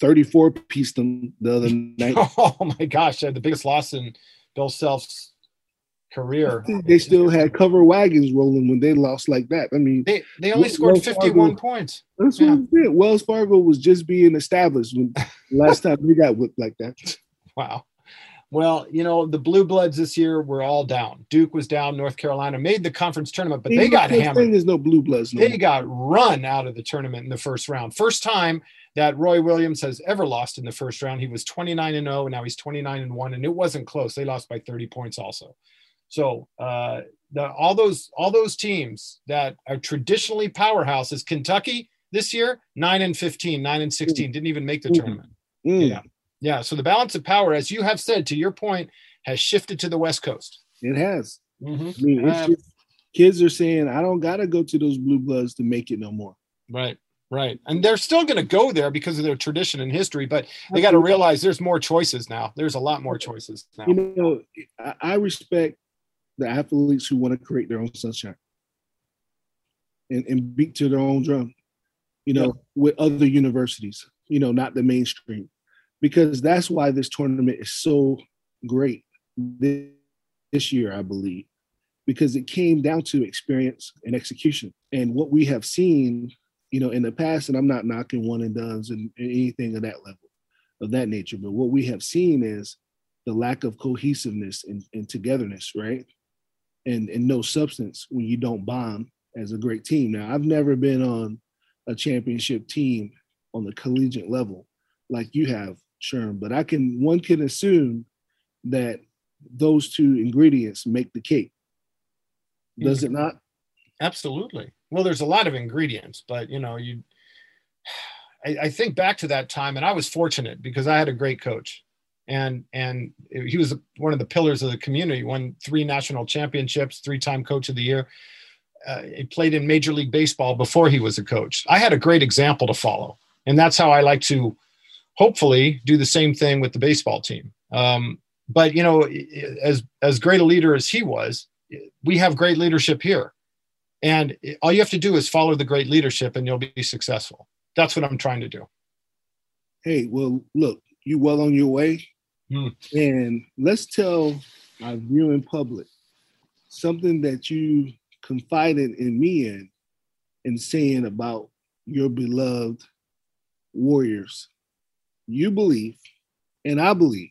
34 pieced them the other night. Oh my gosh, the biggest loss in Bill Self's career. they still had cover wagons rolling when they lost like that. I mean, They they only Wells scored Fargo- 51 points. that's what Yeah. Wells Fargo was just being established when last time they got whipped like that. Wow. Well, you know, the Blue Bloods this year were all down. Duke was down. North Carolina made the conference tournament, but they got hammered. There's no blue bloods. No they more. got run out of the tournament in the first round. First time that Roy Williams has ever lost in the first round. He was 29 and 0, and now he's 29 and 1, and it wasn't close. They lost by 30 points also. So uh, the, all those all those teams that are traditionally powerhouses, Kentucky this year, 9 and 15, 9 and 16, didn't even make the Mhm. tournament. Mm, Yeah. Yeah. So the balance of power, as you have said, to your point, has shifted to the West Coast. It has. Mhm. I mean, it's Um, just, kids are saying, I don't got to go to those blue bloods to make it no more. Right, right. And they're still going to go there because of their tradition and history, but they got to realize there's more choices now. There's a lot more choices now. you know, I, I respect the athletes who want to create their own sunshine and, and beat to their own drum, you know, with other universities, you know, not the mainstream, because that's why this tournament is so great this, year, I believe, because it came down to experience and execution. And what we have seen, you know, in the past, and I'm not knocking one and dones and, and anything of that level, of that nature, but what we have seen is the lack of cohesiveness and, and togetherness, right? And and no substance when you don't bond as a great team. Now, I've never been on a championship team on the collegiate level like you have, Sherm, but I can one can assume that those two ingredients make the cake. Does it not? Absolutely. Well, there's a lot of ingredients, but you know, you I, I think back to that time and I was fortunate because I had a great coach and and he was one of the pillars of the community won three national championships three-time coach of the year uh, he played in major league baseball before he was a coach i had a great example to follow and that's how i like to hopefully do the same thing with the baseball team. Um, but you know as as great a leader as he was we have great leadership here. And all you have to do is follow the great leadership and you'll be successful. That's what i'm trying to do. Hey well look you well on your way. Hmm. and let's tell our viewing public something that you confided in me in in saying about your beloved warriors you believe and i believe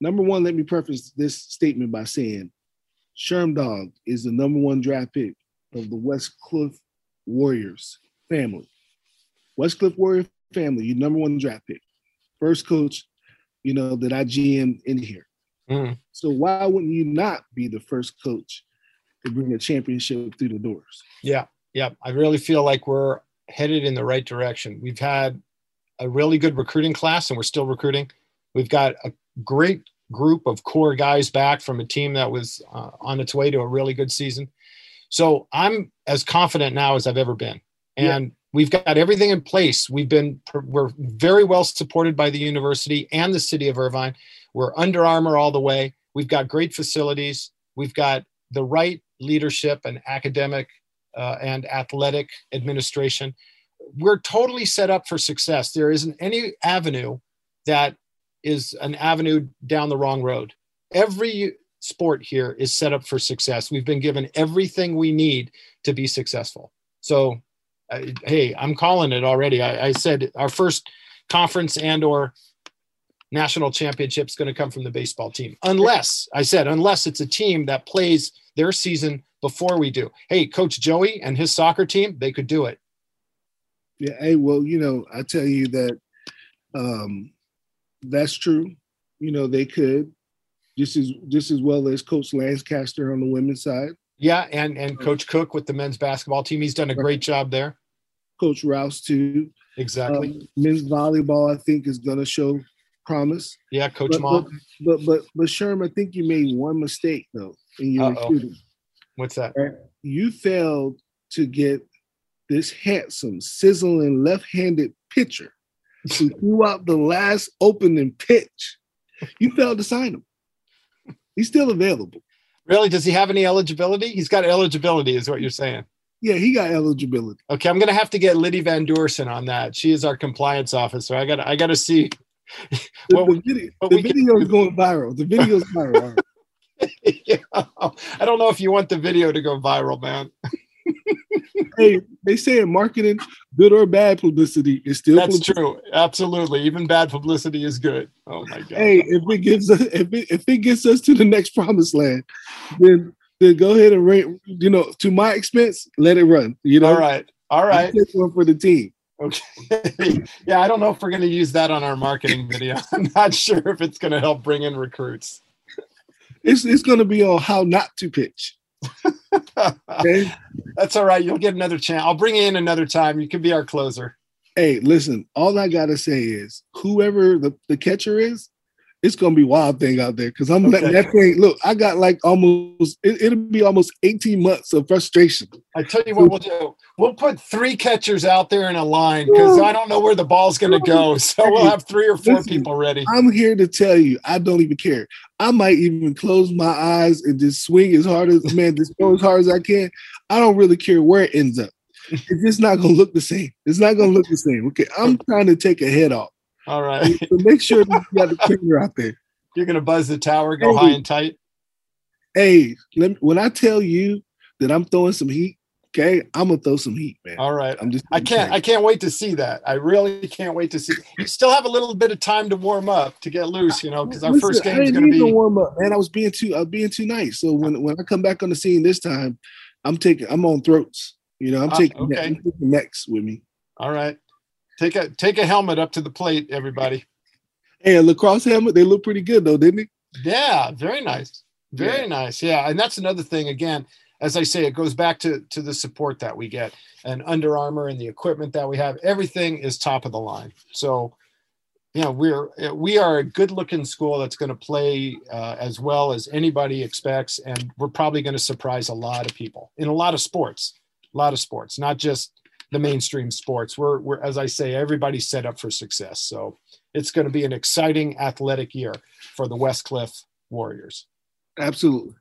number one let me preface this statement by saying sherm dog is the number one draft pick of the Westcliff warriors family Westcliff warrior family your number one draft pick first coach you know, that I GM in here. Mm. So why wouldn't you not be the first coach to bring a championship through the doors? Yeah, yeah. I really feel like we're headed in the right direction. We've had a really good recruiting class, and we're still recruiting. We've got a great group of core guys back from a team that was uh, on its way to a really good season. So I'm as confident now as I've ever been, and yeah. we've got everything in place. We've been we're very well supported by the university and the city of Irvine. We're Under Armour all the way. We've got great facilities. We've got the right leadership and academic uh, and athletic administration. We're totally set up for success. There isn't any avenue that is an avenue down the wrong road. Every sport here is set up for success. We've been given everything we need to be successful. So, hey, I'm calling it already. I, I said our first conference and or national championship is going to come from the baseball team, unless I said unless it's a team that plays their season before we do. Hey, Coach Joey and his soccer team, they could do it. Yeah. Hey, well, you know, I tell you that um, that's true. You know, they could just as just as well as Coach Lancaster on the women's side. Yeah, and and Coach Cook with the men's basketball team, he's done a great job there. Coach Rouse too. Exactly. Um, men's volleyball, I think, is going to show promise. Yeah, Coach but, Mom. But, but but but Sherm, I think you made one mistake though in your Uh-oh. recruiting. What's that? You failed to get this handsome, sizzling left-handed pitcher who threw out the last opening pitch. You failed to sign him. He's still available. Really? Does he have any eligibility? He's got eligibility, is what you're saying. Yeah, he got eligibility. Okay, I'm gonna have to get Liddy Van Doorsen on that. She is our compliance officer. I got I got to see. The, what the video, what the video is going viral. The video is viral. Yeah. I don't know if you want the video to go viral, man. Hey, they say in marketing, good or bad publicity is still That's publicity. true. Absolutely. Even bad publicity is good. Oh my god. Hey, if it gives us, if it, if it gets us to the next promised land, then then go ahead and rate. You know, to my expense, let it run. You know, All right. All right. One for the team. Okay. yeah, I don't know if we're going to use that on our marketing video. I'm not sure if it's going to help bring in recruits. It's it's going to be on how not to pitch. Okay. That's all right. You'll get another chance. I'll bring you in another time. You can be our closer. hey, listen. All I gotta say is, whoever the, the catcher is, it's gonna be wild thing out there. Because I'm letting Okay. that thing. Look, I got like almost. It, it'll be almost 18 months of frustration. I tell you what we'll do. We'll put three catchers out there in a line because I don't know where the ball's going to go. So we'll have three or four Listen. people ready. I'm here to tell you, I don't even care. I might even close my eyes and just swing as hard as man, just throw as hard as I can. I don't really care where it ends up. It's just not gonna look the same. It's not gonna look the same. Okay, I'm trying to take a head off. All right. So make sure you got the finger out there. You're going to buzz the tower, go Hey. high and tight. Hey, let me, when I tell you that I'm throwing some heat, okay, I'm gonna throw some heat, man. All right. I'm just. I can't. I can't wait to see that. I really can't wait to see. You still have a little bit of time to warm up to get loose, you know, because our Listen, first game is going to need no be. warm up, man. I was being too. I was being too nice. So when when I come back on the scene this time, I'm taking. I'm on throats. You know, I'm Ah, taking. okay. I'm taking necks with me. All right. Take a take a helmet up to the plate, everybody. Hey, a lacrosse helmet, they look pretty good though, didn't they? Yeah, very nice. Very Yeah. nice. Yeah. And that's another thing. Again, as I say, it goes back to to the support that we get and Under Armour and the equipment that we have. Everything is top of the line. So yeah, we're we are a good looking school that's going to play uh, as well as anybody expects, and we're probably going to surprise a lot of people in a lot of sports, a lot of sports, not just the mainstream sports. We're we're as I say, everybody's set up for success. So it's going to be an exciting athletic year for the Westcliff Warriors. Absolutely.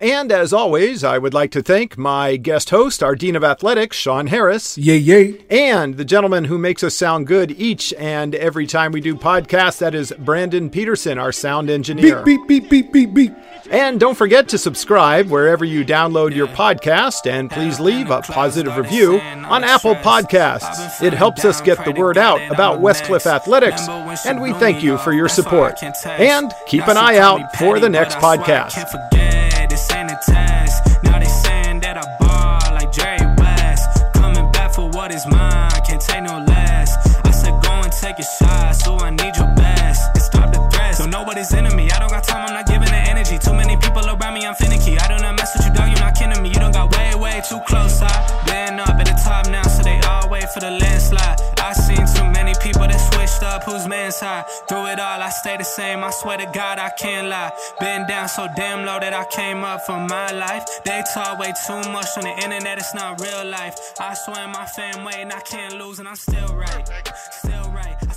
And as always, I would like to thank my guest host, our Dean of Athletics, Sean Harris, Yay, yay. and the gentleman who makes us sound good each and every time we do podcasts, that is Brandon Peterson, our sound engineer. Beep, beep, beep, beep, beep, beep. And don't forget to subscribe wherever you download your podcast, and please leave a positive review on Apple Podcasts. It helps us get the word out about Westcliff Athletics, and we thank you for your support. And keep an eye out for the next podcast. Test. Now they saying that I ball like Jerry West. Coming back for what is mine, can't take no less. I said go and take a shot, so I need your best. And stop the threats, don't know what is me. I don't got time, I'm not giving the energy. Too many people around me, I'm finicky. I do not mess with you, dog, you're not kidding me. You don't got way, way too close. I been up at the top now, so they all wait for the landslide. Up, whose man's high. Through it all, I stay the same. I swear to God, I can't lie. Been down so damn low that I came up for my life. They talk way too much on the internet, it's not real life. I swear my fam waiting, I can't lose, and I'm still right. Still right.